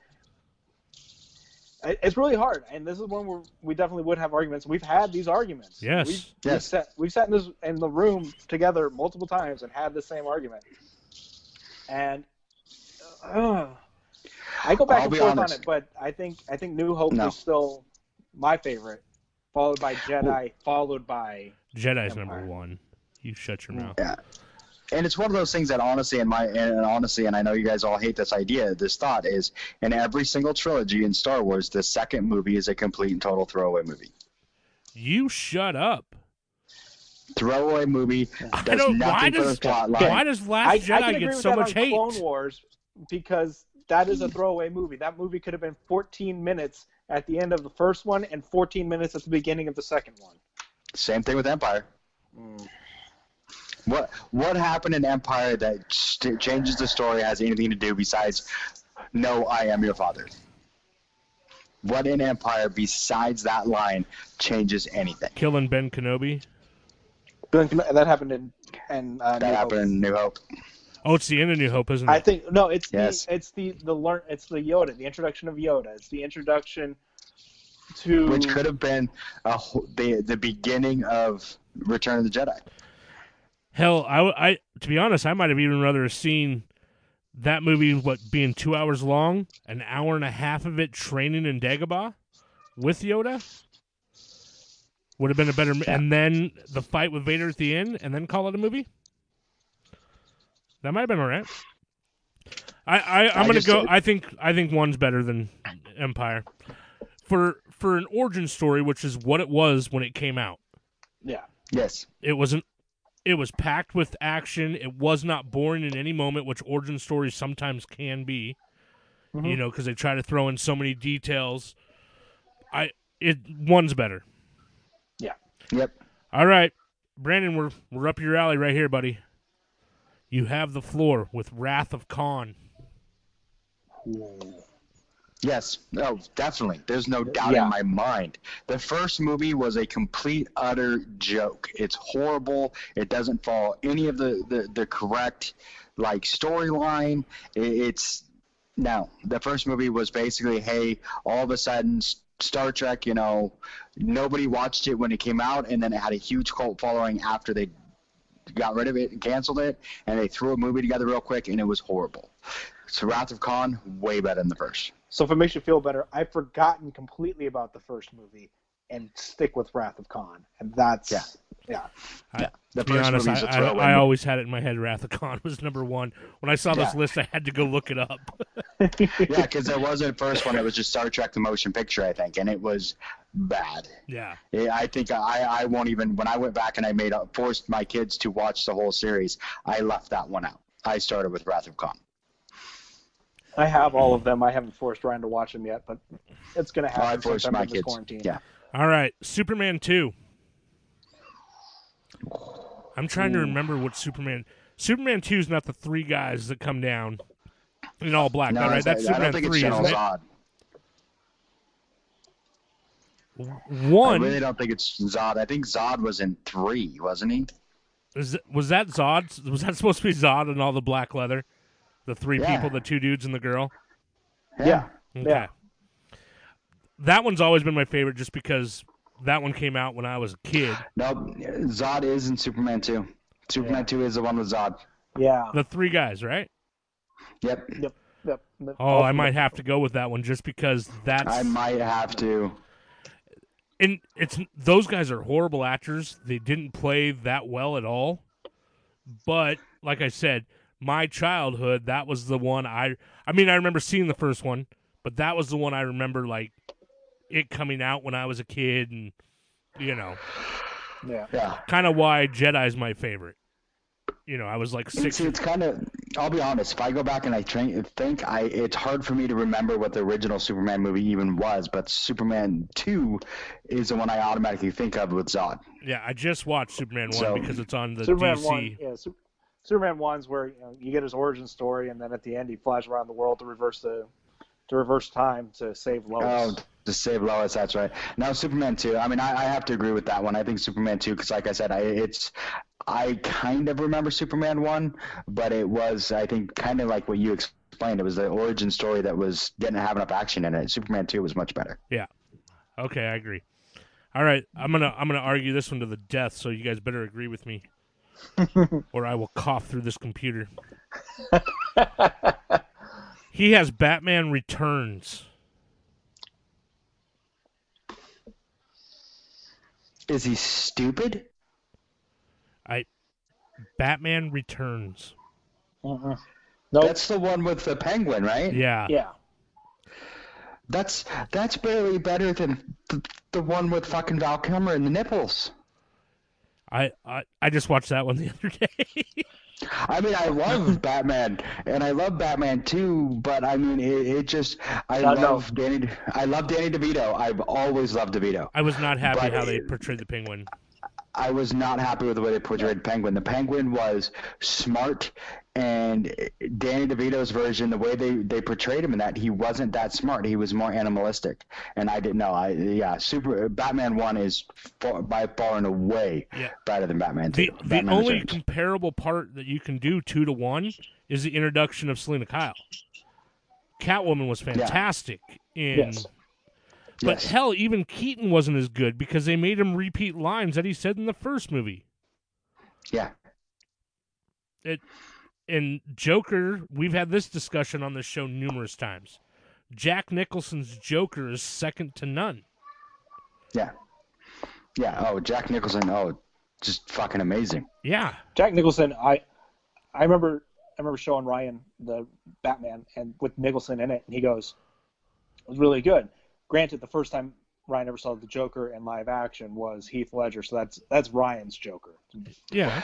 It's really hard, and this is one where we definitely would have arguments. We've had these arguments. Yes. We've, we've Yes. sat we've sat in this in the room together multiple times and had the same argument. And uh, I go back I'll and forth honest. on it, but I think I think New Hope No. is still my favorite, followed by Jedi, followed by Jedi's Empire. number one. You shut your mouth. Yeah. And it's one of those things that honestly, in my and honestly, and I know you guys all hate this idea. This thought is in every single trilogy in Star Wars, the second movie is a complete and total throwaway movie. You shut up. Throwaway movie I does don't. Why for does the plot line. why does Last I, I Jedi can agree get so that much on hate? Clone Wars because that is a throwaway movie. That movie could have been 14 minutes at the end of the first one and 14 minutes at the beginning of the second one. Same thing with Empire. Mm. What what happened in Empire that ch- changes the story has anything to do besides no, I am your father? What in Empire besides that line changes anything? Killing Ben Kenobi. But That happened in and uh, New That Hope. happened in New Hope. Oh, it's the end of New Hope, isn't it? I think no, it's Yes. the it's the the learn it's the Yoda, the introduction of Yoda. It's the introduction to which could have been a, the the beginning of Return of the Jedi. Hell, I, I to be honest, I might have even rather seen that movie, what being two hours long, an hour and a half of it training in Dagobah with Yoda. Would have been a better, m and then the fight with Vader at the end, and then call it a movie. That might have been all right. I, I I'm I gonna go. I think I think one's better than Empire for for an origin story, which is what it was when it came out. yeah. Mm-hmm. Yes, It wasn't. It was packed with action. It was not boring in any moment, which origin stories sometimes can be. Mhm. You know, because they try to throw in so many details. I it one's better. Yeah. Yep. All right, Brandon, we're we're up your alley right here, buddy. You have the floor with Wrath of Khan. Yes, no, definitely. There's no doubt Yeah. in my mind. The first movie was a complete, utter joke. It's horrible. It doesn't follow any of the, the, the correct, like, storyline. It's, no. The first movie was basically, hey, all of a sudden, Star Trek, you know, nobody watched it when it came out, and then it had a huge cult following after they got rid of it and canceled it, and they threw a movie together real quick, and it was horrible. So Wrath of Khan, way better than the first. So if it makes you feel better, I've forgotten completely about the first movie and stick with Wrath of Khan, and that's Yeah. yeah. I, The to be honest, movie's I, a I, throwaway I always had it in my head. Wrath of Khan was number one. When I saw this Yeah. list, I had to go look it up. yeah, because there wasn't a first one. It was just Star Trek: The Motion Picture, I think, and it was bad. yeah. Yeah, I think I, I won't even. When I went back and I made a, forced my kids to watch the whole series, I left that one out. I started with Wrath of Khan. I have all of them. I haven't forced Ryan to watch them yet, but it's gonna Oh, I happen forced sometime my kids. quarantine. Yeah, All right, Superman two. I'm trying to remember what Superman. Superman two is not the three guys that come down in all black. no, all right, that's I Superman don't think three, it's General isn't Zod. it? I really don't think it's Zod. I think Zod was in three, wasn't he? Is it, was that Zod? Was that supposed to be Zod and all the black leather? The three Yeah. people, the two dudes and the girl. Yeah. Okay. Yeah. That one's always been my favorite, just because that one came out when I was a kid. No, Zod is in Superman 2. Superman Yeah. 2 is the one with Zod. Yeah. The three guys, right? Yep. Yep. Yep. Oh, I might have to go with that one just because that's I might have to. and it's those guys are horrible actors. They didn't play that well at all. But like I said, my childhood, that was the one I I mean, I remember seeing the first one, but that was the one I remember like it coming out when I was a kid and you know, Yeah. Yeah. kind of why Jedi's my favorite. You know, I was like It's, six. it's kind of. I'll be honest. If I go back and I tra- think, I it's hard for me to remember what the original Superman movie even was. But Superman Two is the one I automatically think of with Zod. Yeah, I just watched Superman one So- because it's on the Superman DC. one. Yeah. Su- Superman one's where you, know, you get his origin story, and then at the end he flies around the world to reverse the to reverse time to save Lois. Oh, to save Lois. That's right. Now Superman Two. I mean, I, I have to agree with that one. I think Superman Two, because like I said, I it's. I kind of remember Superman One, but it was I think kind of like what you explained. It was the origin story that was didn't have enough action in it. Superman Two was much better. Yeah. Okay, I agree. All right, I'm gonna I'm gonna argue this one to the death, so you guys better agree with me, or I will cough through this computer. he has Batman Returns. Is he stupid? I Batman Returns. Mm-mm. Nope. That's the one with the penguin, right? Yeah. yeah. That's that's barely better than the, the one with fucking Val Kilmer and the nipples. I, I I just watched that one the other day. I mean, I love Batman, and I love Batman too. But I mean, it, it just I No, no. love Danny. I love Danny DeVito. I've always loved DeVito. I was not happy But how they portrayed the Penguin. I was not happy with the way they portrayed Penguin. The Penguin was smart, and Danny DeVito's version, the way they, they portrayed him in that, he wasn't that smart. He was more animalistic, and I didn't know. I yeah, super Batman One is far, by far and away Yeah. better than Batman Two. The the only Returns. comparable part that you can do two to one is the introduction of Selina Kyle. Catwoman was fantastic in Yes. But Yes. hell, even Keaton wasn't as good because they made him repeat lines that he said in the first movie. yeah, It And Joker, we've had this discussion on this show numerous times. Jack Nicholson's Joker is second to none. yeah, yeah. Oh, Jack Nicholson. Oh, just fucking amazing. Yeah. Jack Nicholson, I I remember I remember showing Ryan the Batman and with Nicholson in it, and he goes, "It was really good." Granted, the first time Ryan ever saw the Joker in live action was Heath Ledger, so that's that's Ryan's Joker. Yeah.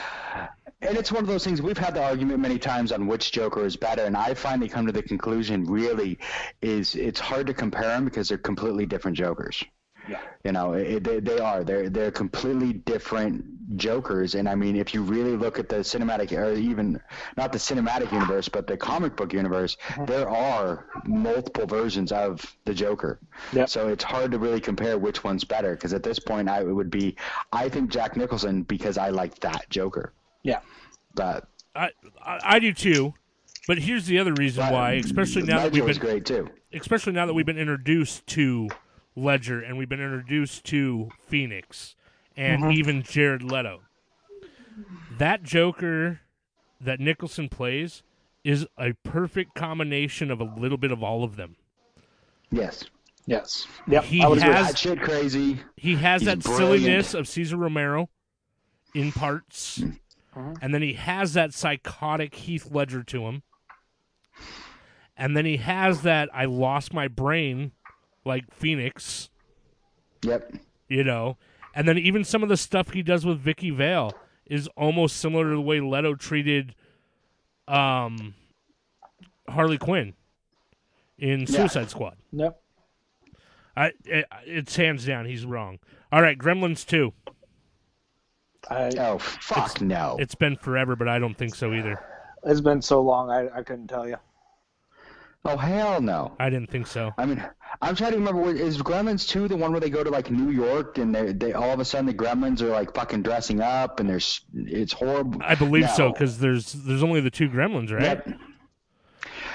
And it's one of those things we've had the argument many times on which Joker is better, and I finally come to the conclusion really is it's hard to compare them because they're completely different Jokers. Yeah. You know, it, they, they are. They're they're completely different Jokers, and I mean, if you really look at the cinematic, or even not the cinematic universe, but the comic book universe, mm-hmm. there are multiple versions of the Joker. Yep. So it's hard to really compare which one's better, because at this point, I it would be, I think Jack Nicholson because I like that Joker. Yeah. But I, I I do too. But here's the other reason why, especially now that we've been great too. especially now that we've been introduced to Ledger and we've been introduced to Phoenix and mm-hmm. even Jared Leto. That Joker that Nicholson plays is a perfect combination of a little bit of all of them. Yes. Yes. Yep. He I would has- That shit crazy. He has He's that brilliant. silliness of Cesar Romero in parts, mm-hmm. and then he has that psychotic Heath Ledger to him, and then he has that I lost my brain like Phoenix, Yep. you know, and then even some of the stuff he does with Vicki Vale is almost similar to the way Leto treated um, Harley Quinn in Suicide Squad. Yep. I, it, it's hands down he's wrong. All right, Gremlins two. I, Oh fuck no. It's been forever, but I don't think so either. it's been so long, I, I couldn't tell you. Oh hell no. I didn't think so. I mean, I'm trying to remember. Is Gremlins two the one where they go to like New York and they they all of a sudden the Gremlins are like fucking dressing up and there's it's horrible. I believe so because there's there's only the two gremlins, right? Yep.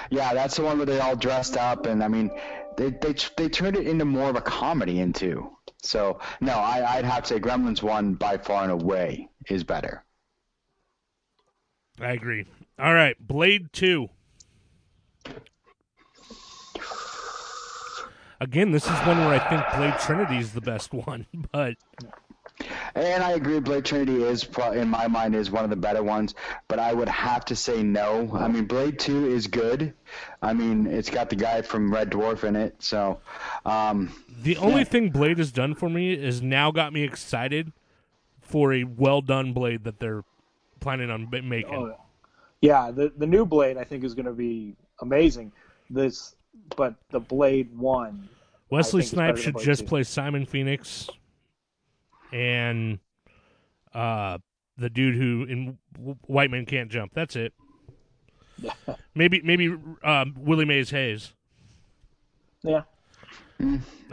Yeah, that's the one where they all dressed up, and I mean, they they they turned it into more of a comedy into. So no, I, I'd have to say Gremlins one by far and away is better. I agree. All right, Blade Two. Again, this is one where I think Blade Trinity is the best one, but And I agree, Blade Trinity is pro- in my mind is one of the better ones, but I would have to say no. I mean, Blade Two is good. I mean, it's got the guy from Red Dwarf in it, so um, the only thing Blade has done for me is now got me excited for a well done Blade that they're planning on making. Oh, yeah, the the new Blade I think is going to be amazing. This, but the Blade one, Wesley think Snipes should just 2. play Simon Phoenix and uh, the dude who in White Man Can't Jump. That's it. maybe maybe um, Willie Mays Hayes. yeah,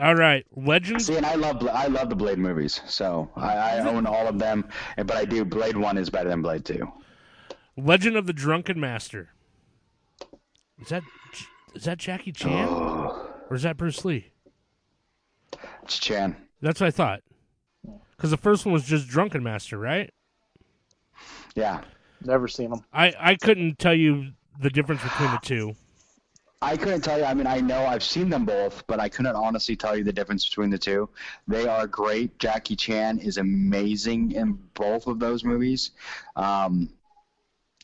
All right, Legends. see, and I love Bla- I love the Blade movies, so I, I own all of them. But I do Blade One is better than Blade Two. Legend of the Drunken Master. Is that is that Jackie Chan or is that Bruce Lee? It's Chan. That's what I thought. Because the first one was just Drunken Master, right? Yeah. never seen them. I I couldn't tell you the difference between the two. I couldn't tell you. I mean, I know I've seen them both, but I couldn't honestly tell you the difference between the two. They are great. Jackie Chan is amazing in both of those movies. Um,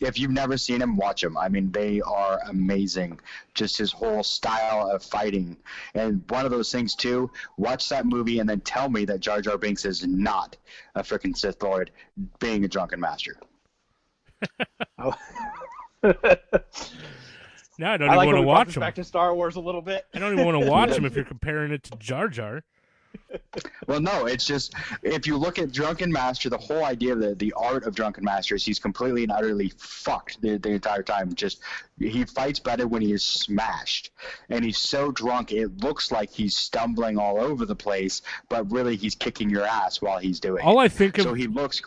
if you've never seen him, watch them. I mean, they are amazing. Just his whole style of fighting. And one of those things, too, watch that movie and then tell me that Jar Jar Binks is not a freaking Sith Lord being a drunken master. Oh. Now I don't I even when want to we brought watch this them. back to Star Wars a little bit. I don't even want to watch them if you're comparing it to Jar Jar. Well, no, it's just if you look at Drunken Master, the whole idea of the, the art of Drunken Master is he's completely and utterly fucked the, the entire time. Just he fights better when he is smashed, and he's so drunk it looks like he's stumbling all over the place, but really he's kicking your ass while he's doing. All it. I think of So he looks.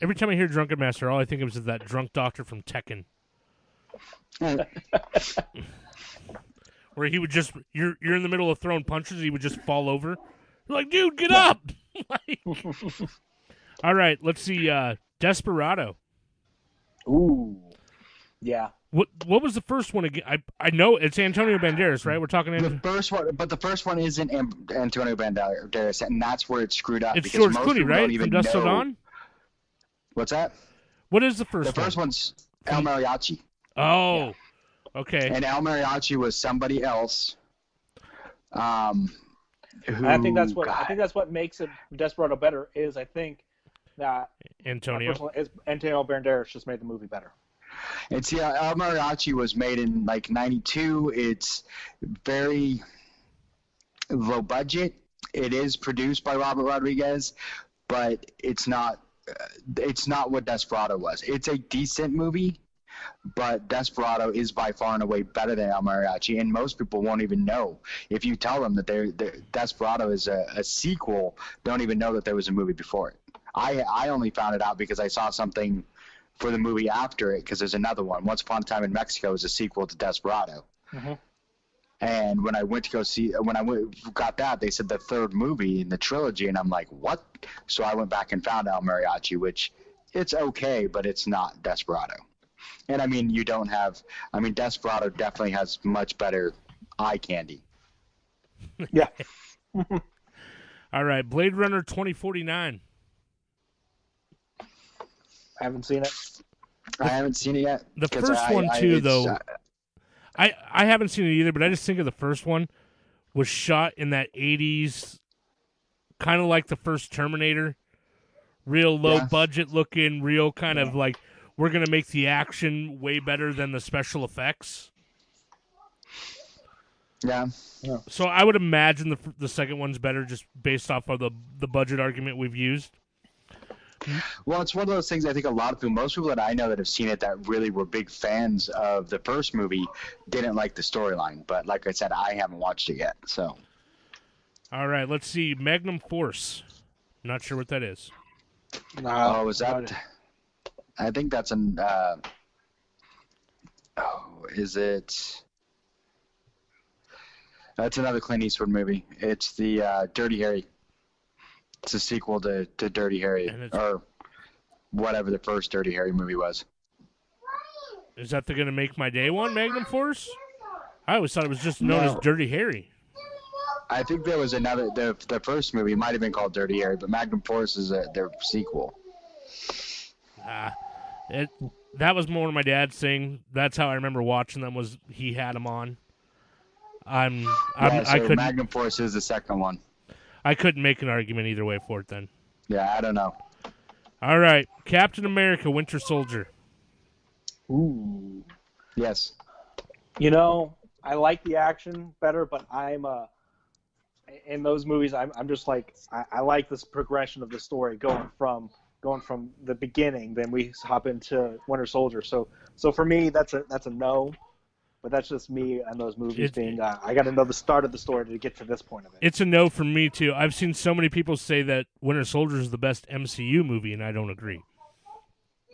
every time I hear Drunken Master, all I think of is that drunk doctor from Tekken, where he would just you're you're in the middle of throwing punches, he would just fall over. You're like, dude, get up! like, all right, let's see. Uh, Desperado. Ooh, yeah. What what was the first one again? I I know it's Antonio Banderas, right? We're talking. The first one, but the first one isn't Am- Antonio Banderas, and that's where it's screwed up. it's because George Clooney, right? Even From Dusk Till Dawn. What's that? What is the first The first one's El Mariachi. Oh, okay. and El Mariachi was somebody else. Um, who, And I think that's what I think that's what makes it Desperado better. Is I think that Antonio. personally, is Antonio Banderas just made the movie better. It's yeah, El Mariachi was made in like '92. It's very low budget. It is produced by Robert Rodriguez, but it's not. Uh, it's not what Desperado was. It's a decent movie, but Desperado is by far and away better than El Mariachi, and most people won't even know if you tell them that they're, they're Desperado is a, a sequel. Don't even know that there was a movie before it. I I only found it out because I saw something for the movie after it because there's another one. Once Upon a Time in Mexico is a sequel to Desperado. Mhm. And when I went to go see, when I went, got that, they said the third movie in the trilogy, and I'm like, what? So I went back and found El Mariachi, which it's okay, but it's not Desperado. And I mean, you don't have, I mean, Desperado definitely has much better eye candy. Yeah. All right, Blade Runner 2049. I haven't seen it. I haven't seen it yet. The 'cause first I- one, I- too, it's, though, uh, I I haven't seen it either, but I just think of the first one was shot in that 80s, kind of like the first Terminator, real low Yeah. budget looking, real kind of like we're gonna make the action way better than the special effects. yeah. So I would imagine the the second one's better, just based off of the the budget argument we've used. Well, it's one of those things I think a lot of people, most people that I know that have seen it that really were big fans of the first movie didn't like the storyline. But like I said, I haven't watched it yet. So All right, let's see. Magnum Force. Not sure what that is. Nah, Oh, is that? I think that's an. Uh, oh, is it? That's another Clint Eastwood movie. It's the uh, Dirty Harry. It's a sequel to, to Dirty Harry, or whatever the first Dirty Harry movie was. Is that the gonna make my day one? Magnum Force. I always thought it was just known No. as Dirty Harry. I think there was another. The the first movie might have been called Dirty Harry, but Magnum Force is a, their sequel. Ah, it. That was more my dad's thing. That's how I remember watching them. Was he had them on? I'm. I'm yeah, so I couldn't. Magnum Force is the second one. I couldn't make an argument either way for it. Then. Yeah, I don't know. All right, Captain America: Winter Soldier. Ooh. Yes. You know, I like the action better, but I'm uh in those movies I'm I'm just like I, I like this progression of the story going from going from the beginning, then we hop into Winter Soldier. So so for me that's a that's a no. But that's just me and those movies It- being uh, I got to know the start of the story to get to this point of it. It's a no for me too. I've seen so many people say that Winter Soldier is the best MCU movie, and I don't agree.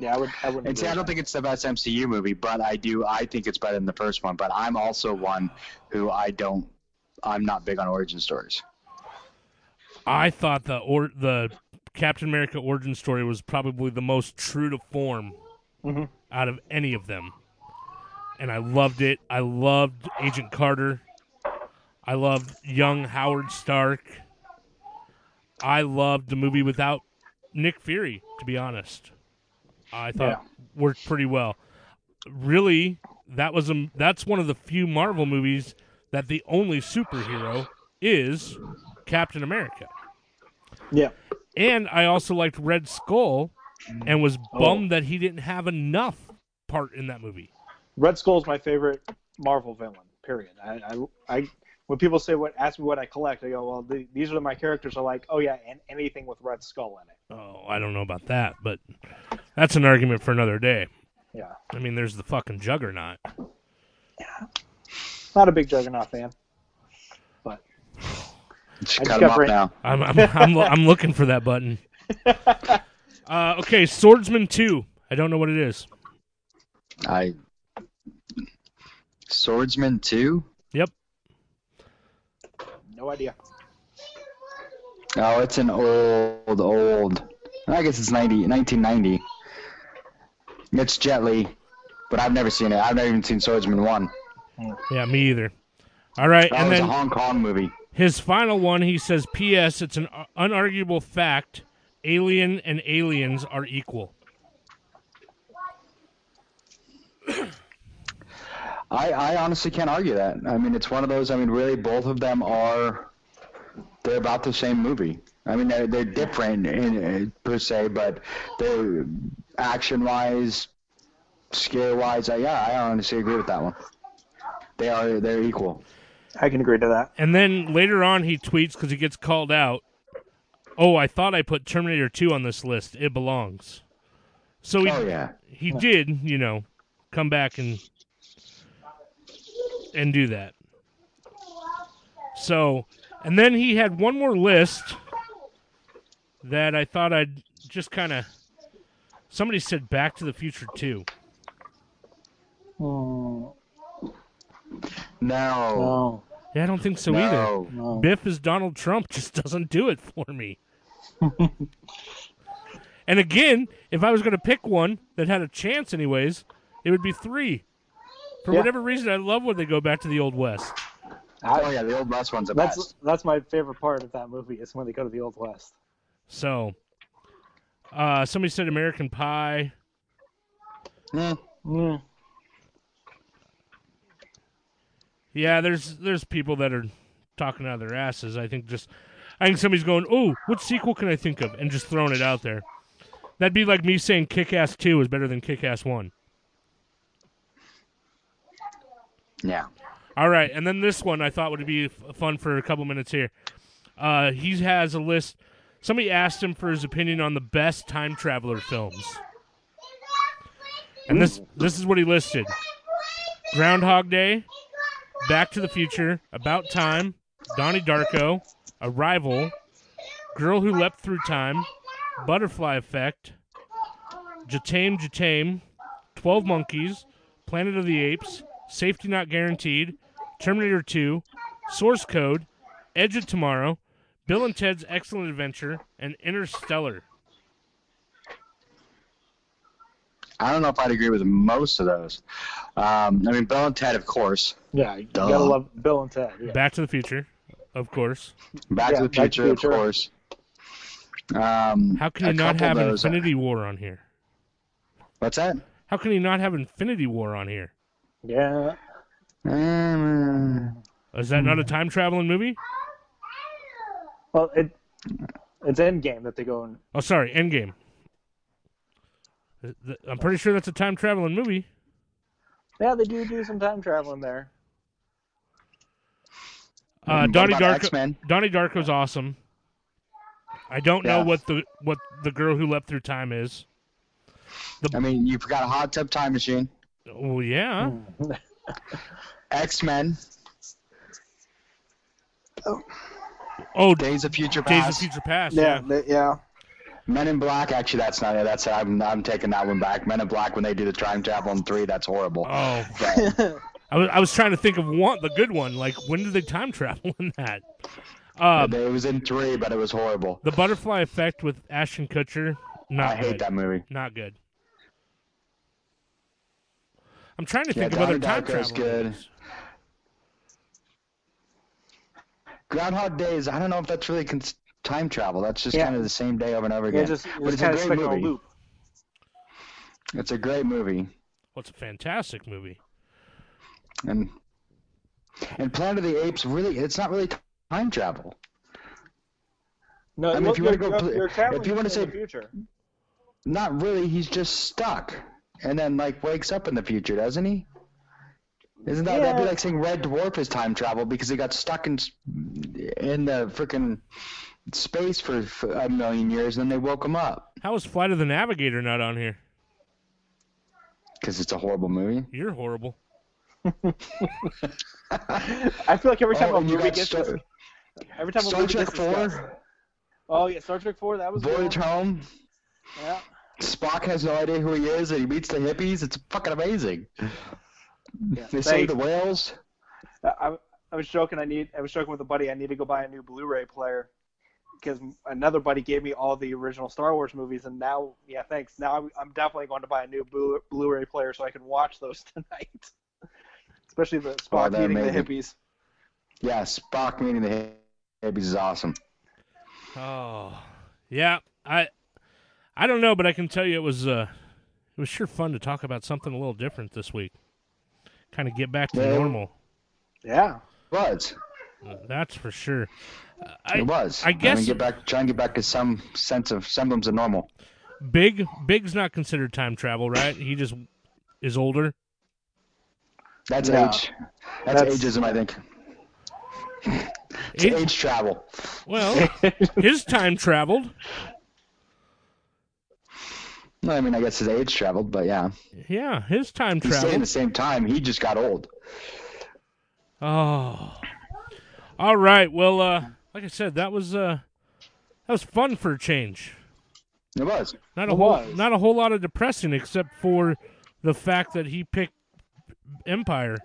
yeah, I would I wouldn't. And see, I don't with think it's the best MCU movie, but I do. I think it's better than the first one. But I'm also one who I don't. I'm not big on origin stories. I thought the or the Captain America origin story was probably the most true to form Mhm. out of any of them, and I loved it. I loved Agent Carter. I loved young Howard Stark. I loved the movie without Nick Fury. To be honest, I thought worked pretty well. Really, that was a that's one of the few Marvel movies that the only superhero is Captain America. Yeah. And I also liked Red Skull and was oh. bummed that he didn't have enough part in that movie. Red Skull's my favorite Marvel villain. Period. I, I, I when people say what ask me what I collect, I go, well, the, these are my characters. Are like, oh yeah, and anything with Red Skull in it. Oh, I don't know about that, but that's an argument for another day. Yeah, I mean, there's the fucking Juggernaut. Yeah. Not a big Juggernaut fan, Just I just cut got him off brain- now. I'm I'm I'm, lo- I'm looking for that button. Uh, okay, Swordsman Two. I don't know what it is. I. Swordsman two. Yep. no idea. Oh, it's an old, old. I guess it's 90, 1990. It's Jet Li, but I've never seen it. I've never even seen Swordsman one. Yeah, me either. All right, That and was then a Hong Kong movie. His final one, he says, P.S. It's an unarguable fact alien and aliens are equal. I, I honestly can't argue that. I mean, it's one of those. I mean, really, both of them are. They're about the same movie. I mean, they're they're different in, uh, per se, but they're action-wise, scare-wise. I, yeah, I honestly agree with that one. They are they're equal. I can agree to that. And then later on, he tweets because he gets called out. Oh, I thought I put Terminator 2 on this list. It belongs. So he, Oh yeah. he did, you know, come back and and do that. So, and then he had one more list that I thought I'd just kind of. Somebody said Back to the Future 2. Oh, No. no, Yeah, I don't think so either. no. no. Biff as Donald Trump just doesn't do it for me. and again, if I was going to pick one that had a chance, anyways, it would be three. For Yeah. whatever reason, I love when they go back to the Old West. Oh yeah, the old West one's the That's best. that's my favorite part of that movie is when they go to the Old West. So, uh, somebody said American Pie. Hmm. Mm. Yeah, there's there's people that are talking out of their asses. I think just I think somebody's going, "Oh, what sequel can I think of?" and just throwing it out there. That'd be like me saying Kick-Ass 2 is better than Kick-Ass 1. Yeah. All right, and then this one I thought would be f- fun for a couple minutes here. Uh, he has a list. Somebody asked him for his opinion on the best time traveler films, and this this is what he listed: Groundhog Day, Back to the Future, About Time, Donnie Darko, Arrival, Girl Who Leapt Through Time, Butterfly Effect, Je t'aime Je t'aime, 12 Monkeys, Planet of the Apes, Safety Not Guaranteed, Terminator 2, Source Code, Edge of Tomorrow, Bill and Ted's Excellent Adventure, and Interstellar. I don't know if I'd agree with most of those. Um, I mean, Bill and Ted, of course. Yeah, you Duh. gotta love Bill and Ted. Yeah. Back to the Future, of course. Back Yeah, to the Back to Future, of course. Um, How can you not have of those- Infinity War on here? What's that? How can you not have Infinity War on here? Yeah. Um, Is that not a time traveling movie? Well, it it's Endgame that they go in. Oh, sorry, Endgame. Th- th- I'm pretty sure that's a time traveling movie. yeah, they do do some time traveling there. Uh, what Donnie Darko. X-Men? Donnie Darko's awesome. I don't know what the what the girl who leapt through time is. I mean, you forgot a hot tub time machine. Oh yeah, X Men, oh Days of Future Past. Days of Future Past. Yeah, Yeah, they- yeah. Men in Black. Actually, that's not it. That's I'm I'm taking that one back. Men in Black when they do the time travel in three, that's horrible. Oh, But, I was I was trying to think of one the good one. Like when did they time travel in that? Uh, it was in three, but it was horrible. the Butterfly Effect with Ashton Kutcher. Not I hate good. that movie. Not good. I'm trying to Yeah, think of other time travel. good. movies. Groundhog Days. I don't know if that's really cons- time travel. That's just Yeah. kind of the same day over and over Yeah, again. just, but just it's a great stuck in a movie. loop. It's a great movie, Well, it's a fantastic movie. and and Planet of the Apes. Really, it's not really time travel. No, I mean, well, if you wanna go you're- you're if you wanna say- the future. Not really. He's just stuck, and then like wakes up in the future, doesn't he? Isn't that that'd be like saying Red Dwarf is time travel because he got stuck in in the freaking space for, for a million years, and then they woke him up How is Flight of the Navigator not on here? because it's a horrible movie. You're horrible. I feel like every time Oh, a and you movie got gets Star, this, every time a Star movie Trek gets discussed- Four, Oh yeah, Star Trek Four. That was Voyage good. Home. Yeah. Spock has no idea who he is, and he meets the hippies. It's fucking amazing. yeah. They They- save the whales. I, I was joking. I need. I was joking with a buddy. I need to go buy a new Blu-ray player because another buddy gave me all the original Star Wars movies, and now, yeah, thanks. Now I'm, I'm definitely going to buy a new Blu- Blu-ray player so I can watch those tonight. Especially the Spock they're meeting the hippies. Yeah, Spock meeting the hippies is awesome. Oh, yeah. I I don't know, but I can tell you it was uh it was sure fun to talk about something a little different this week. Kind of get back to Yeah. normal. Yeah. It was. That's for sure. Uh, I, it was. I guess mean, get back, try and get back to some sense of semblance of normal. Big Big's not considered time travel, right? He just is older. That's No. age. That's, That's- ageism, I think. It's Age- age travel. Well, his time traveled. No, I mean, I guess his age traveled, but yeah, Yeah, his time he's staying traveled. the same time. He just got old. Oh. All right. Well, uh like I said, that was uh that was fun for a change. It was. Not a It whole was. not a whole lot of depressing except for the fact that he picked Empire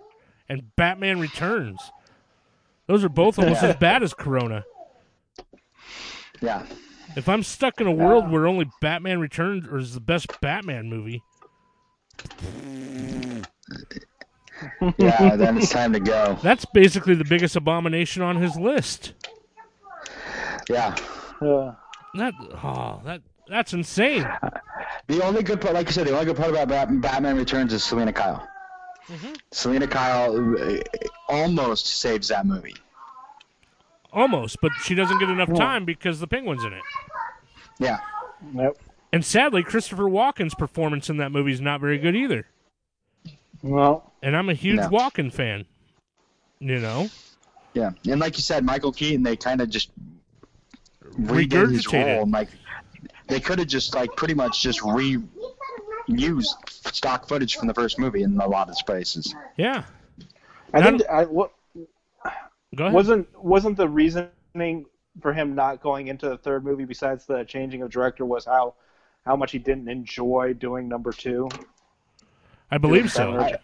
and Batman Returns. Those are both almost as bad as Corona. Yeah. If I'm stuck in a world where only Batman Returns is the best Batman movie, Yeah, then it's time to go. that's basically the biggest abomination on his list. Yeah. Uh, That oh, that that's insane. The only good part, like you said, the only good part about Bat- Batman Returns is Selina Kyle. Selina Kyle uh, almost saves that movie. Almost, but she doesn't get enough time because the penguin's in it. Yeah. nope. And sadly, Christopher Walken's performance in that movie is not very good either. Well, And I'm a huge No. Walken fan. You know, Yeah. And like you said, Michael Keaton, they kind of just redid his Regurgitated. role. and, Like they could have just like pretty much just re used stock footage from the first movie in a lot of spaces. yeah. I think I, what Go ahead. wasn't wasn't the reasoning for him not going into the third movie, besides the changing of director, was how how much he didn't enjoy doing number two. I believe so. I,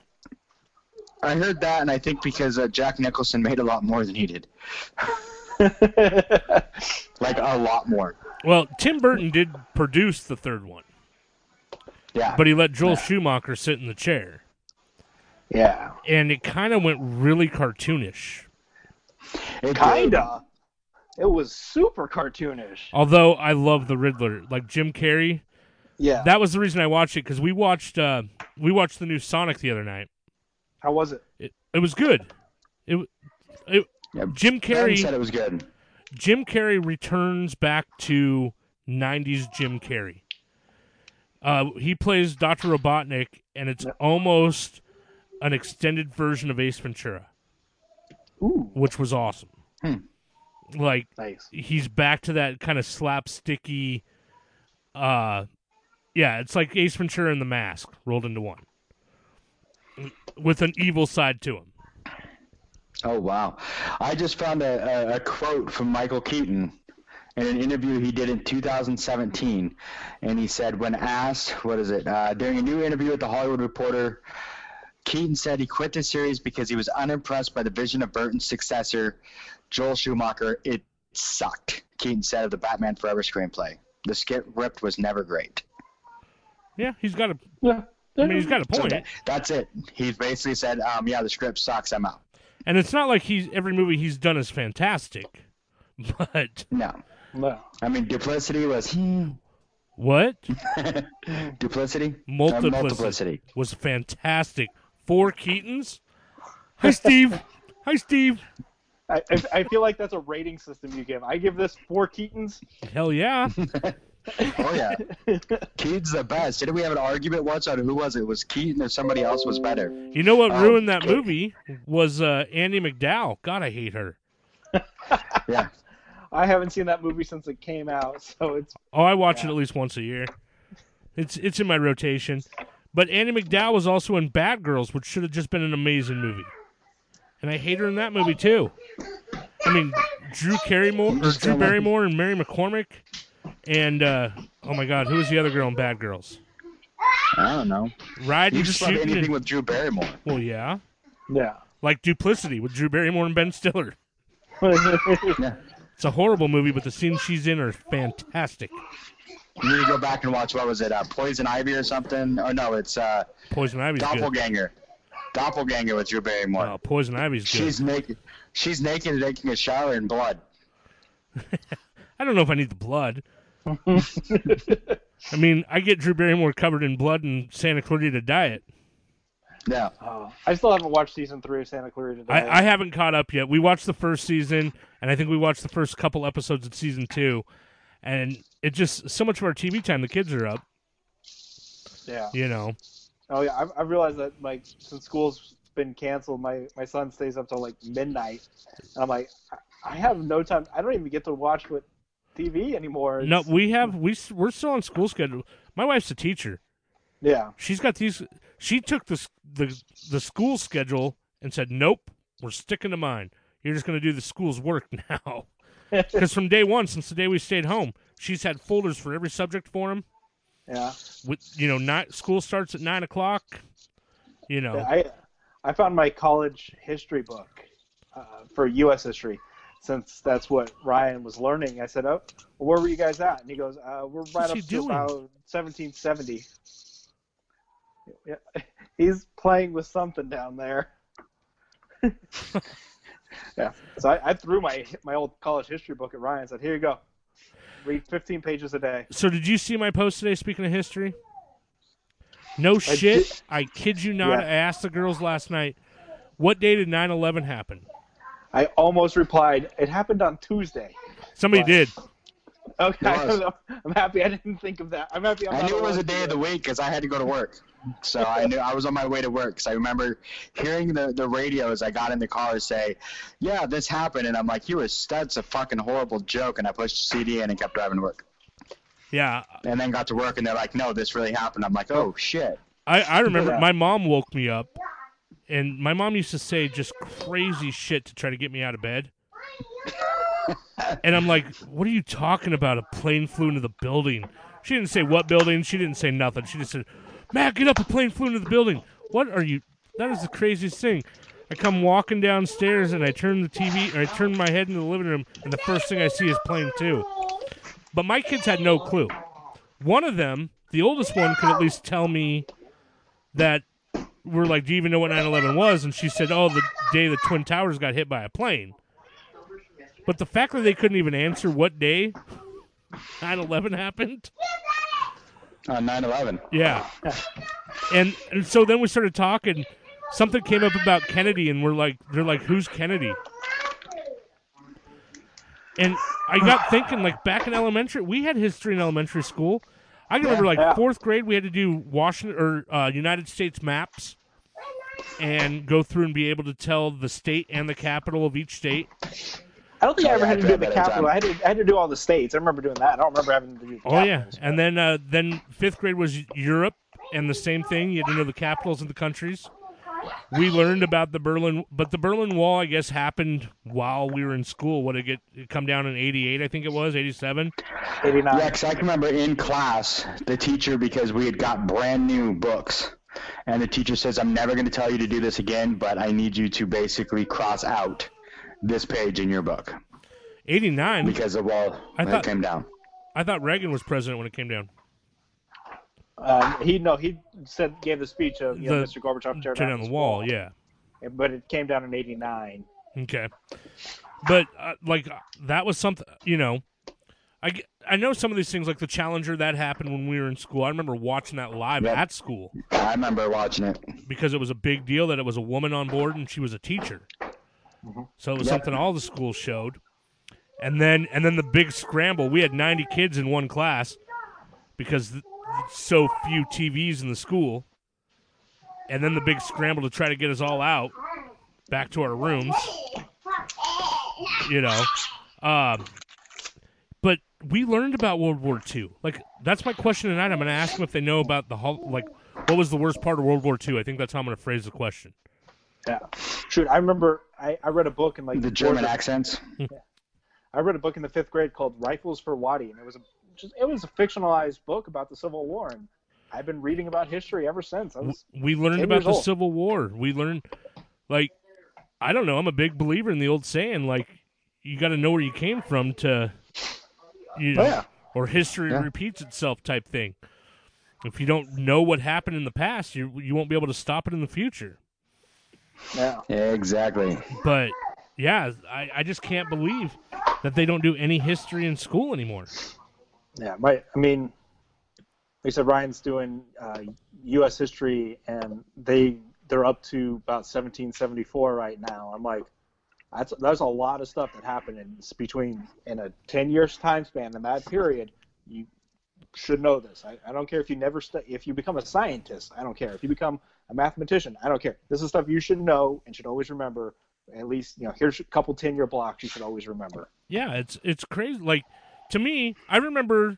I heard that, and I think because uh, Jack Nicholson made a lot more than he did, like a lot more. Well, Tim Burton did produce the third one, Yeah, but he let Joel Schumacher sit in the chair, yeah, and it kind of went really cartoonish. It kinda. It was super cartoonish. Although I love the Riddler, like Jim Carrey. Yeah. That was the reason I watched it because we watched uh, we watched the new Sonic the other night. How was it? It it was good. It, it Yeah, Jim Ben Carrey said it was good. Jim Carrey returns back to 90s Jim Carrey. Uh, he plays Dr. Robotnik, and it's Yep. almost an extended version of Ace Ventura, Ooh, which was awesome. Hmm. Like, nice. he's back to that kind of slapsticky. Uh, yeah, it's like Ace Ventura and the Mask rolled into one, with an evil side to him. Oh wow! I just found a, a, a quote from Michael Keaton in an interview he did in 2017, and he said, when asked, what is it, uh, during a new interview with the Hollywood Reporter, Keaton said he quit the series because he was unimpressed by the vision of Burton's successor, Joel Schumacher. It sucked. Keaton said of the Batman Forever screenplay. The script ripped was never great. Yeah, he's got a. Yeah. I mean, he's got a So point. that, that's it. He basically said, um, "Yeah, the script sucks. I'm out." And it's not like he's every movie he's done is fantastic, but No, No. I mean duplicity was what duplicity. Uh, multiplicity, multiplicity. was fantastic. Four Keatons. Hi, Steve. Hi, Steve. I, I, I feel like that's a rating system you give. I give this four Keatons. Hell yeah. Oh yeah, Keaton's the best. Didn't we have an argument once on who was it? Was Keaton or somebody else was better? You know what Um, ruined that movie was uh, Andie MacDowell. God, I hate her. Yeah, I haven't seen that movie since it came out, so it's Oh, I watch it at least once a year. It's it's in my rotation. But Andie MacDowell was also in Bad Girls, which should have just been an amazing movie. And I hate her in that movie too. I mean, Drew Carrymore or Drew Barrymore and Mary McCormick, and uh, oh my God, who was the other girl in Bad Girls? I don't know. Riding, You just love shooting, anything and, with Drew Barrymore. well, yeah, yeah. like Duplicity with Drew Barrymore and Ben Stiller. Yeah. It's a horrible movie, but the scenes she's in are fantastic. You need to go back and watch what was it? Uh, Poison Ivy or something? Oh no, it's uh, Poison Ivy's good. Doppelganger. Doppelganger with Drew Barrymore. Oh, Poison Ivy's good. She's naked. She's naked, and taking a shower in blood. I don't know if I need the blood. I mean, I get Drew Barrymore covered in blood and Santa Clarita Diet. Yeah. Oh, I still haven't watched season three of Santa Clarita Diet. I, I haven't caught up yet. We watched the first season, and I think we watched the first couple episodes of season two, and it just so much of our TV time. The kids are up, yeah. you know. Oh yeah. I've, I've realized that like since school's been canceled, my my son stays up till like midnight. And I'm like, I- I have no time. I don't even get to watch what TV anymore. No, we have we we're still on school schedule. My wife's a teacher. Yeah. She's got these. She took the the the school schedule and said, "Nope, we're sticking to mine. You're just going to do the school's work now." Because from day one, since the day we stayed home, she's had folders for every subject for him. Yeah. With you know, not school starts at nine o'clock. You know, I I found my college history book uh, for U.S. history, since that's what Ryan was learning. I said, "Oh, where were you guys at?" And he goes, uh, "We're right What's up to doing? about 1770." Yeah, he's playing with something down there. yeah, so I, I threw my my old college history book at Ryan. and Said, "Here you go, read 15 pages a day." So did you see my post today? Speaking of history, no shit. did- I kid you not. Yeah. I asked the girls last night, what day did 9-11 happen? I almost replied, "It happened on Tuesday." Somebody What? did. Okay, It was. I'm happy. I didn't think of that. I'm happy. I'm I knew it was a day of the week because I had to go to work. So I knew I was on my way to work. Because I remember hearing the, the radio as I got in the car say, "Yeah, this happened," and I'm like, "You was that's a fucking horrible joke." And I pushed the CD in and kept driving to work. Yeah, And then got to work and they're like, "No, this really happened." I'm like, "Oh shit." I, I remember Yeah. my mom woke me up, and my mom used to say just crazy shit to try to get me out of bed. and I'm like, "What are you talking about? A plane flew into the building." She didn't say what building. She didn't say nothing. She just said, "Matt, get up! A plane flew into the building." What are you? That is the craziest thing. I come walking downstairs and I turn the TV, or I turn my head into the living room, and the first thing I see is plane two. But my kids had no clue. One of them, the oldest one, could at least tell me that we're like, "Do you even know what 9/11 was?" And she said, "Oh, the day the twin towers got hit by a plane." But the fact that they couldn't even answer what day 9/11 happened, uh, On 9/11. yeah. And and so then we started talking. Something came up about Kennedy, and we're like, they're like, "Who's Kennedy?" And I got thinking, like back in elementary, we had history in elementary school. I can remember, like Yeah. fourth grade, we had to do Washington or uh, United States maps, and go through and be able to tell the state and the capital of each state. I don't think I ever yeah, had to do the that at a capital. I had to, I had to do all the states. I remember doing that. I don't remember having to do. The Oh yeah, and then uh, then fifth grade was Europe, and the same thing. You had to know the capitals of the countries. We learned about the Berlin, but the Berlin Wall, I guess, happened while we were in school. What did it get it come down in '88? I think it was '87. 89. Yeah, because I can remember in class, the teacher, because we had got brand new books, and the teacher says, I'm never going to tell you to do this again, but I need you to basically cross out this page in your book '89. because the wall I when thought- it came down. I thought Reagan was president when it came down. Um, he no, he said gave the speech of you know, The- Mr. Gorbachev tear down down the this wall, yeah. but it came down in '89. Okay, but uh, like uh, that was something you know. I, I know some of these things like the Challenger that happened when we were in school. I remember watching that live Yep. at school. I remember watching it. because it was a big deal that it was a woman on board and she was a teacher. So it was Yep. something all the schools showed. And then and then the big scramble. We had 90 kids in one class because th- so few TVs in the school. And then the big scramble to try to get us all out back to our rooms. You know. Um but we learned about World War II. Like that's my question tonight. I'm going to ask them if they know about the hol- like what was the worst part of World War II. I think that's how I'm going to phrase the question. Yeah, shoot, I remember I, I read a book in like The fourth German or- accents. I read a book in the fifth grade called Rifles for Watie, and it was a just it was a fictionalized book about the Civil War, and I've been reading about history ever since. I was We learned about the old. Civil War. We learned, like, I don't know. I'm a big believer in the old saying, like, you got to know where you came from to, you know, Oh, yeah. or history Yeah. repeats itself type thing. If you don't know what happened in the past, you you won't be able to stop it in the future. yeah. Exactly. But yeah, I, I just can't believe that they don't do any history in school anymore. Yeah, my, I mean, they said Ryan's doing uh, U.S. history, and they they're up to about 1774 right now. I'm like, that's that's a lot of stuff that happened in between in a 10 years time span. In that period, you should know this. I, I don't care if you never stu- if you become a scientist. I don't care if you become a mathematician. I don't care. This is stuff you should know and should always remember. At least you know here's a couple 10 year blocks you should always remember. Yeah, it's it's crazy. Like to me, I remember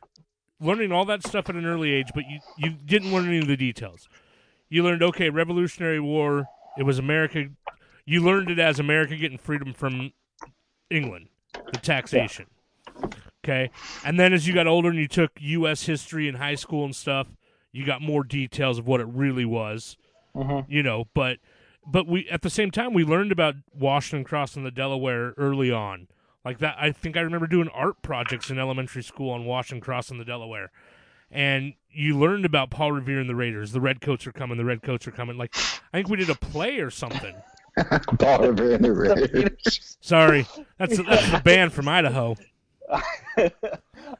learning all that stuff at an early age, but you you didn't learn any of the details. You learned okay, Revolutionary War. It was America. You learned it as America getting freedom from England, the taxation. Okay, and then as you got older and you took U.S. history in high school and stuff, you got more details of what it really was. Mm-hmm. You know, but but we at the same time we learned about Washington crossing the Delaware early on. Like that, I think I remember doing art projects in elementary school on Washington crossing the Delaware, and you learned about Paul Revere and the Raiders. The Redcoats are coming. The Redcoats are coming. Like I think we did a play or something. Paul Revere and the Raiders. Sorry, that's that's the band from Idaho.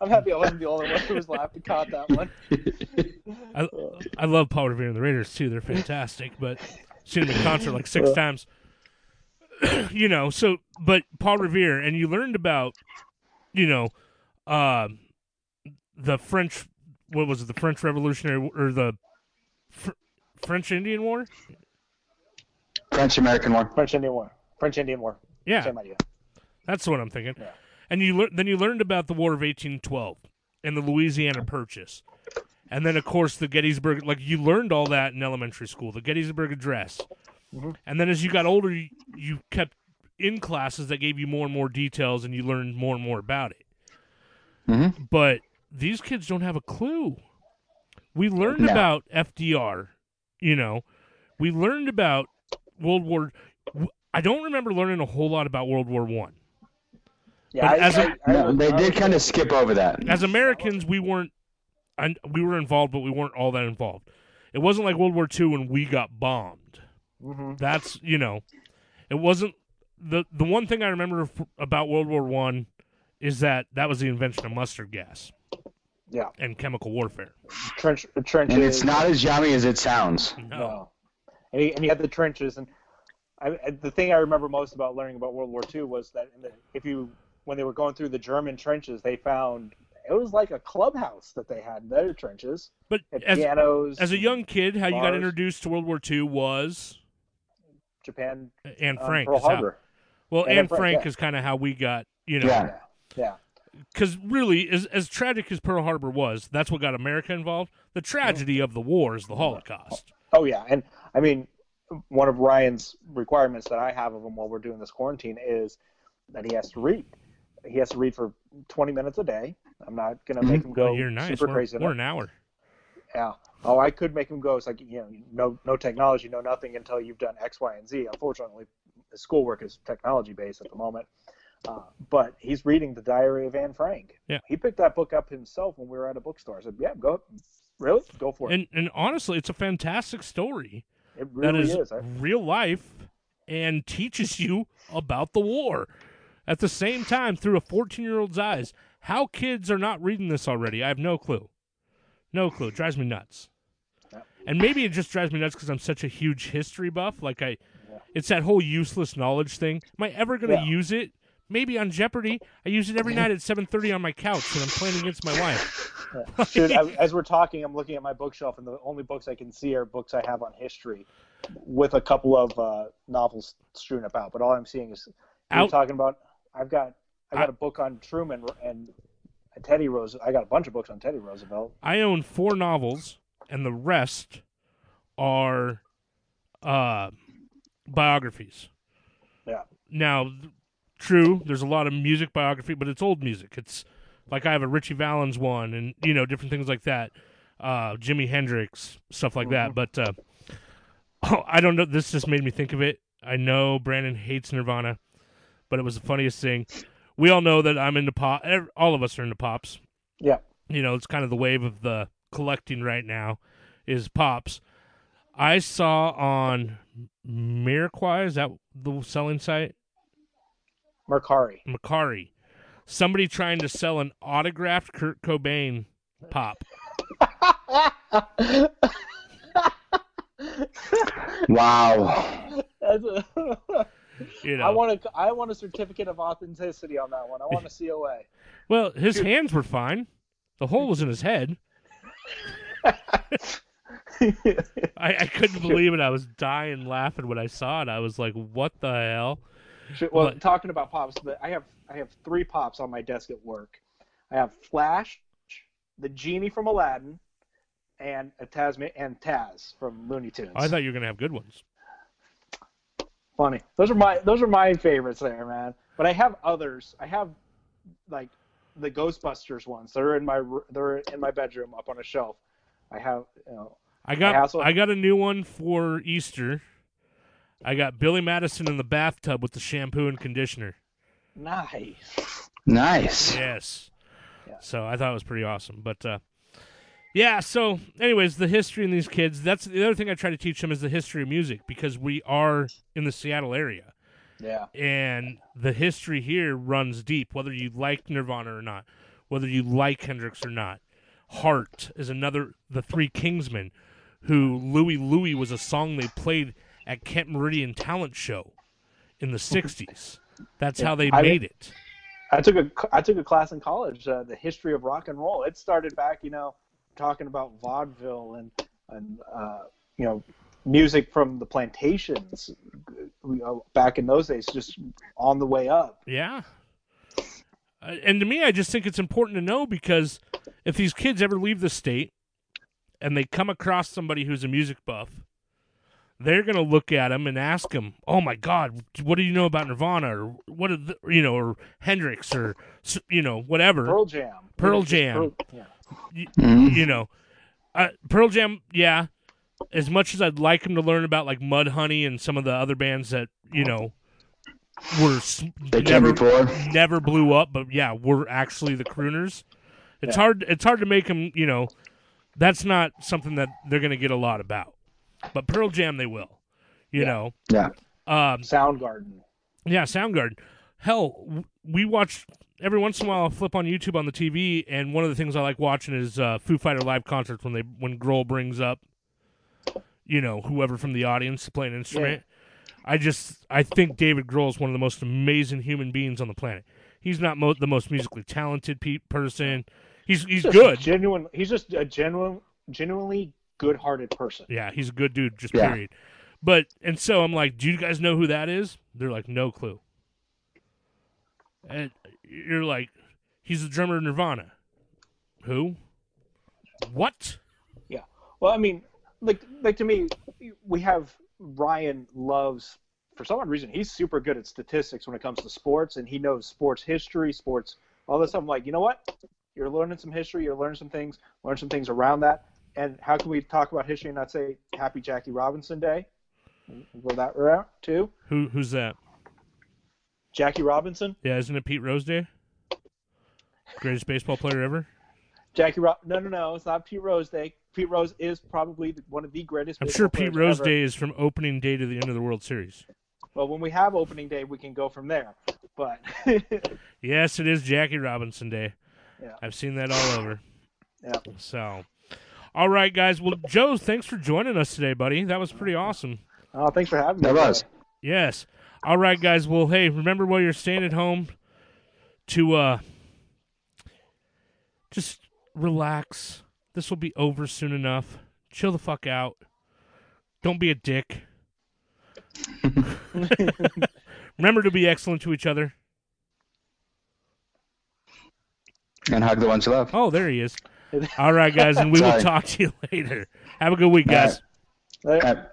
I'm happy I wasn't the only one who was laughing caught that one. I I love Paul Revere and the Raiders too. They're fantastic, but seen them in concert like six uh, times. you know, so but Paul Revere, and you learned about, you know, um, the French. What was it? The French Revolutionary or the Fr- French Indian War? French American War. French Indian War. French Indian War. Yeah, Same idea. that's what I'm thinking. Yeah. And you lear- then you learned about the War of 1812 and the Louisiana Purchase, and then of course the Gettysburg. Like you learned all that in elementary school, the Gettysburg Address. Mm-hmm. And then as you got older, you, you kept in classes that gave you more and more details, and you learned more and more about it. Mm-hmm. But these kids don't have a clue. We learned No. about FDR, you know, we learned about World War. I don't remember learning a whole lot about World War One. Yeah, I, as a- I, I No, they did kind of skip over that. As Americans, we weren't. And we were involved, but we weren't all that involved. It wasn't like World War II when we got bombed. Mhm. That's you know, it wasn't the the one thing I remember f- about World War One is that that was the invention of mustard gas Yeah, and chemical warfare. trench trenches. And it's not as yummy as it sounds. No, No. And he, and he had the trenches, and I, I- the thing I remember most about learning about World War II was that in the, if you when they were going through the German trenches, they found it was like a clubhouse that they had in their trenches. but as pianos. as a young kid, how you got introduced to World War II was Japan, Anne um, Frank. Pearl is how- Harbor. well, Anne Anne Frank, Frank yeah. is kind of how we got you know. Yeah. Yeah, because really, as as tragic as Pearl Harbor was, that's what got America involved. The tragedy of the war is the Holocaust. Oh yeah, and I mean, one of Ryan's requirements that I have of him while we're doing this quarantine is that he has to read. He has to read for 20 minutes a day. I'm not gonna make him go Well, you're nice. super We're, crazy. we're an hour. Yeah. Oh, I could make him go. It's like you know, no, no technology, no nothing until you've done X, Y, and Z. Unfortunately, his schoolwork is technology based at the moment. Uh, but he's reading the Diary of Anne Frank. Yeah. He picked that book up himself when we were at a bookstore. I said, "Yeah, go. Really, go for it. And and honestly, it's a fantastic story it really is is. I- real life and teaches you about the war. At the same time, through a 14 year old's eyes, how kids are not reading this already, I have no clue. No clue. It drives me nuts. And maybe it just drives me nuts because I'm such a huge history buff. Like I, Yeah. it's that whole useless knowledge thing. Am I ever going to Yeah. use it? Maybe on Jeopardy. I use it every night at 7:30 on my couch when I'm playing against my wife. Dude, I, as we're talking, I'm looking at my bookshelf, and the only books I can see are books I have on history, with a couple of uh, novels strewn about. But all I'm seeing is you're Out- talking about. I've got I got I- a book on Truman and Teddy Rose. I got a bunch of books on Teddy Roosevelt. I own four novels, and the rest are uh, biographies. Yeah. Now, true, there's a lot of music biography, but it's old music. It's like I have a Ritchie Valens one, and you know different things like that. Uh, Jimi Hendrix, stuff like that. But uh, oh, I don't know. This just made me think of it. I know Brandon hates Nirvana, but it was the funniest thing. We all know that I'm into pop. All of us are into pops Yeah. you know, it's kind of the wave of the collecting right now is pops. I saw on Miraquai, is that the selling site? Mercari. Macari. Somebody trying to sell an autographed Kurt Cobain pop. Wow. That's a- You know. I want a I want a certificate of authenticity on that one. I want a COA. well, his hands were fine. The hole was in his head. I, I couldn't believe it. I was dying laughing when I saw it. I was like, "What the hell?" Well, But- talking about pops, but I have I have three pops on my desk at work. I have Flash, the genie from Aladdin, and a Tasman and Taz from Looney Tunes. I thought you were gonna have good ones. Funny. Those are my those are my favorites there, man. But I have others. I have like the Ghostbusters ones. They're in my they're in my bedroom up on a shelf. I have you know I got I also- I got a new one for Easter. I got Billy Madison in the bathtub with the shampoo and conditioner. nice. Nice. Yes. Yeah. So I thought it was pretty awesome. But uh yeah, so anyways, the history in these kids, that's the other thing I try to teach them is the history of music because we are in the Seattle area. Yeah. And the history here runs deep, whether you like Nirvana or not, whether you like Hendrix or not. Heart is another the Three Kingsmen, who Louie Louie was a song they played at Kent Meridian Talent Show in the sixties. That's how they I- made it. I took a I took a class in college, uh, the history of rock and roll. It started back, you know, talking about vaudeville and and uh, you know, music from the plantations know, back in those days, just on the way up. Yeah. Uh, and to me, I just think it's important to know because if these kids ever leave the state and they come across somebody who's a music buff, they're going to look at him and ask him, "Oh my God, what do you know about Nirvana or what the, you know or Hendrix or you know whatever Pearl Jam. Pearl You know, just Jam. Pearl- yeah. Y- Mhm. you know, uh, Pearl Jam, yeah. As much as I'd like him to learn about like Mudhoney and some of the other bands that you know were They came never before. never blew up, but yeah, we're actually the crooners. It's Yeah. hard. It's hard to make them. You know, that's not something that they're going to get a lot about. But Pearl Jam, they will. You Yeah. know, Yeah. um, Soundgarden. yeah, Soundgarden. Hell, we watch every once in a while. I'll flip on YouTube on the TV, and one of the things I like watching is uh, Foo Fighter live concerts when they when Grohl brings up, you know, whoever from the audience to play an instrument. I just I think David Grohl is one of the most amazing human beings on the planet. He's not mo- the most musically talented pe- person. He's he's Just good. Genuine. He's just a genuine, genuinely good-hearted person. Yeah, he's a good dude, just Yeah. period. But and so I'm like, do you guys know who that is? They're like, no clue. And you're like, he's the drummer of Nirvana. Who? What? Yeah. Well, I mean, like, like to me, we have Ryan loves for some odd reason he's super good at statistics when it comes to sports, and he knows sports history, sports, all this stuff. I'm like, you know what? You're learning some history. You're learning some things. Learn some things around that. And how can we talk about history and not say Happy Jackie Robinson Day? We'll go that route too. Who? Who's that? Jackie Robinson. Yeah, isn't it Pete Rose Day? Greatest baseball player ever. Jackie Rob. No, no, no. It's not Pete Rose Day. Pete Rose is probably one of the greatest. I'm sure Pete Rose ever. Day is from opening day to the end of the World Series. Well, when we have opening day, we can go from there. But Yes, it is Jackie Robinson Day. Yeah. I've seen that all over. Yeah. So, all right, guys. Well, Joe, thanks for joining us today, buddy. That was pretty awesome. oh, thanks for having me. That was. Yes. All right, guys. Well, hey, remember while you're staying at home to uh just relax. This will be over soon enough. Chill the fuck out. Don't be a dick. remember to be excellent to each other. And hug the ones you love. Oh, there he is. All right, guys, and we will Sorry. talk to you later. Have a good week, guys. Uh,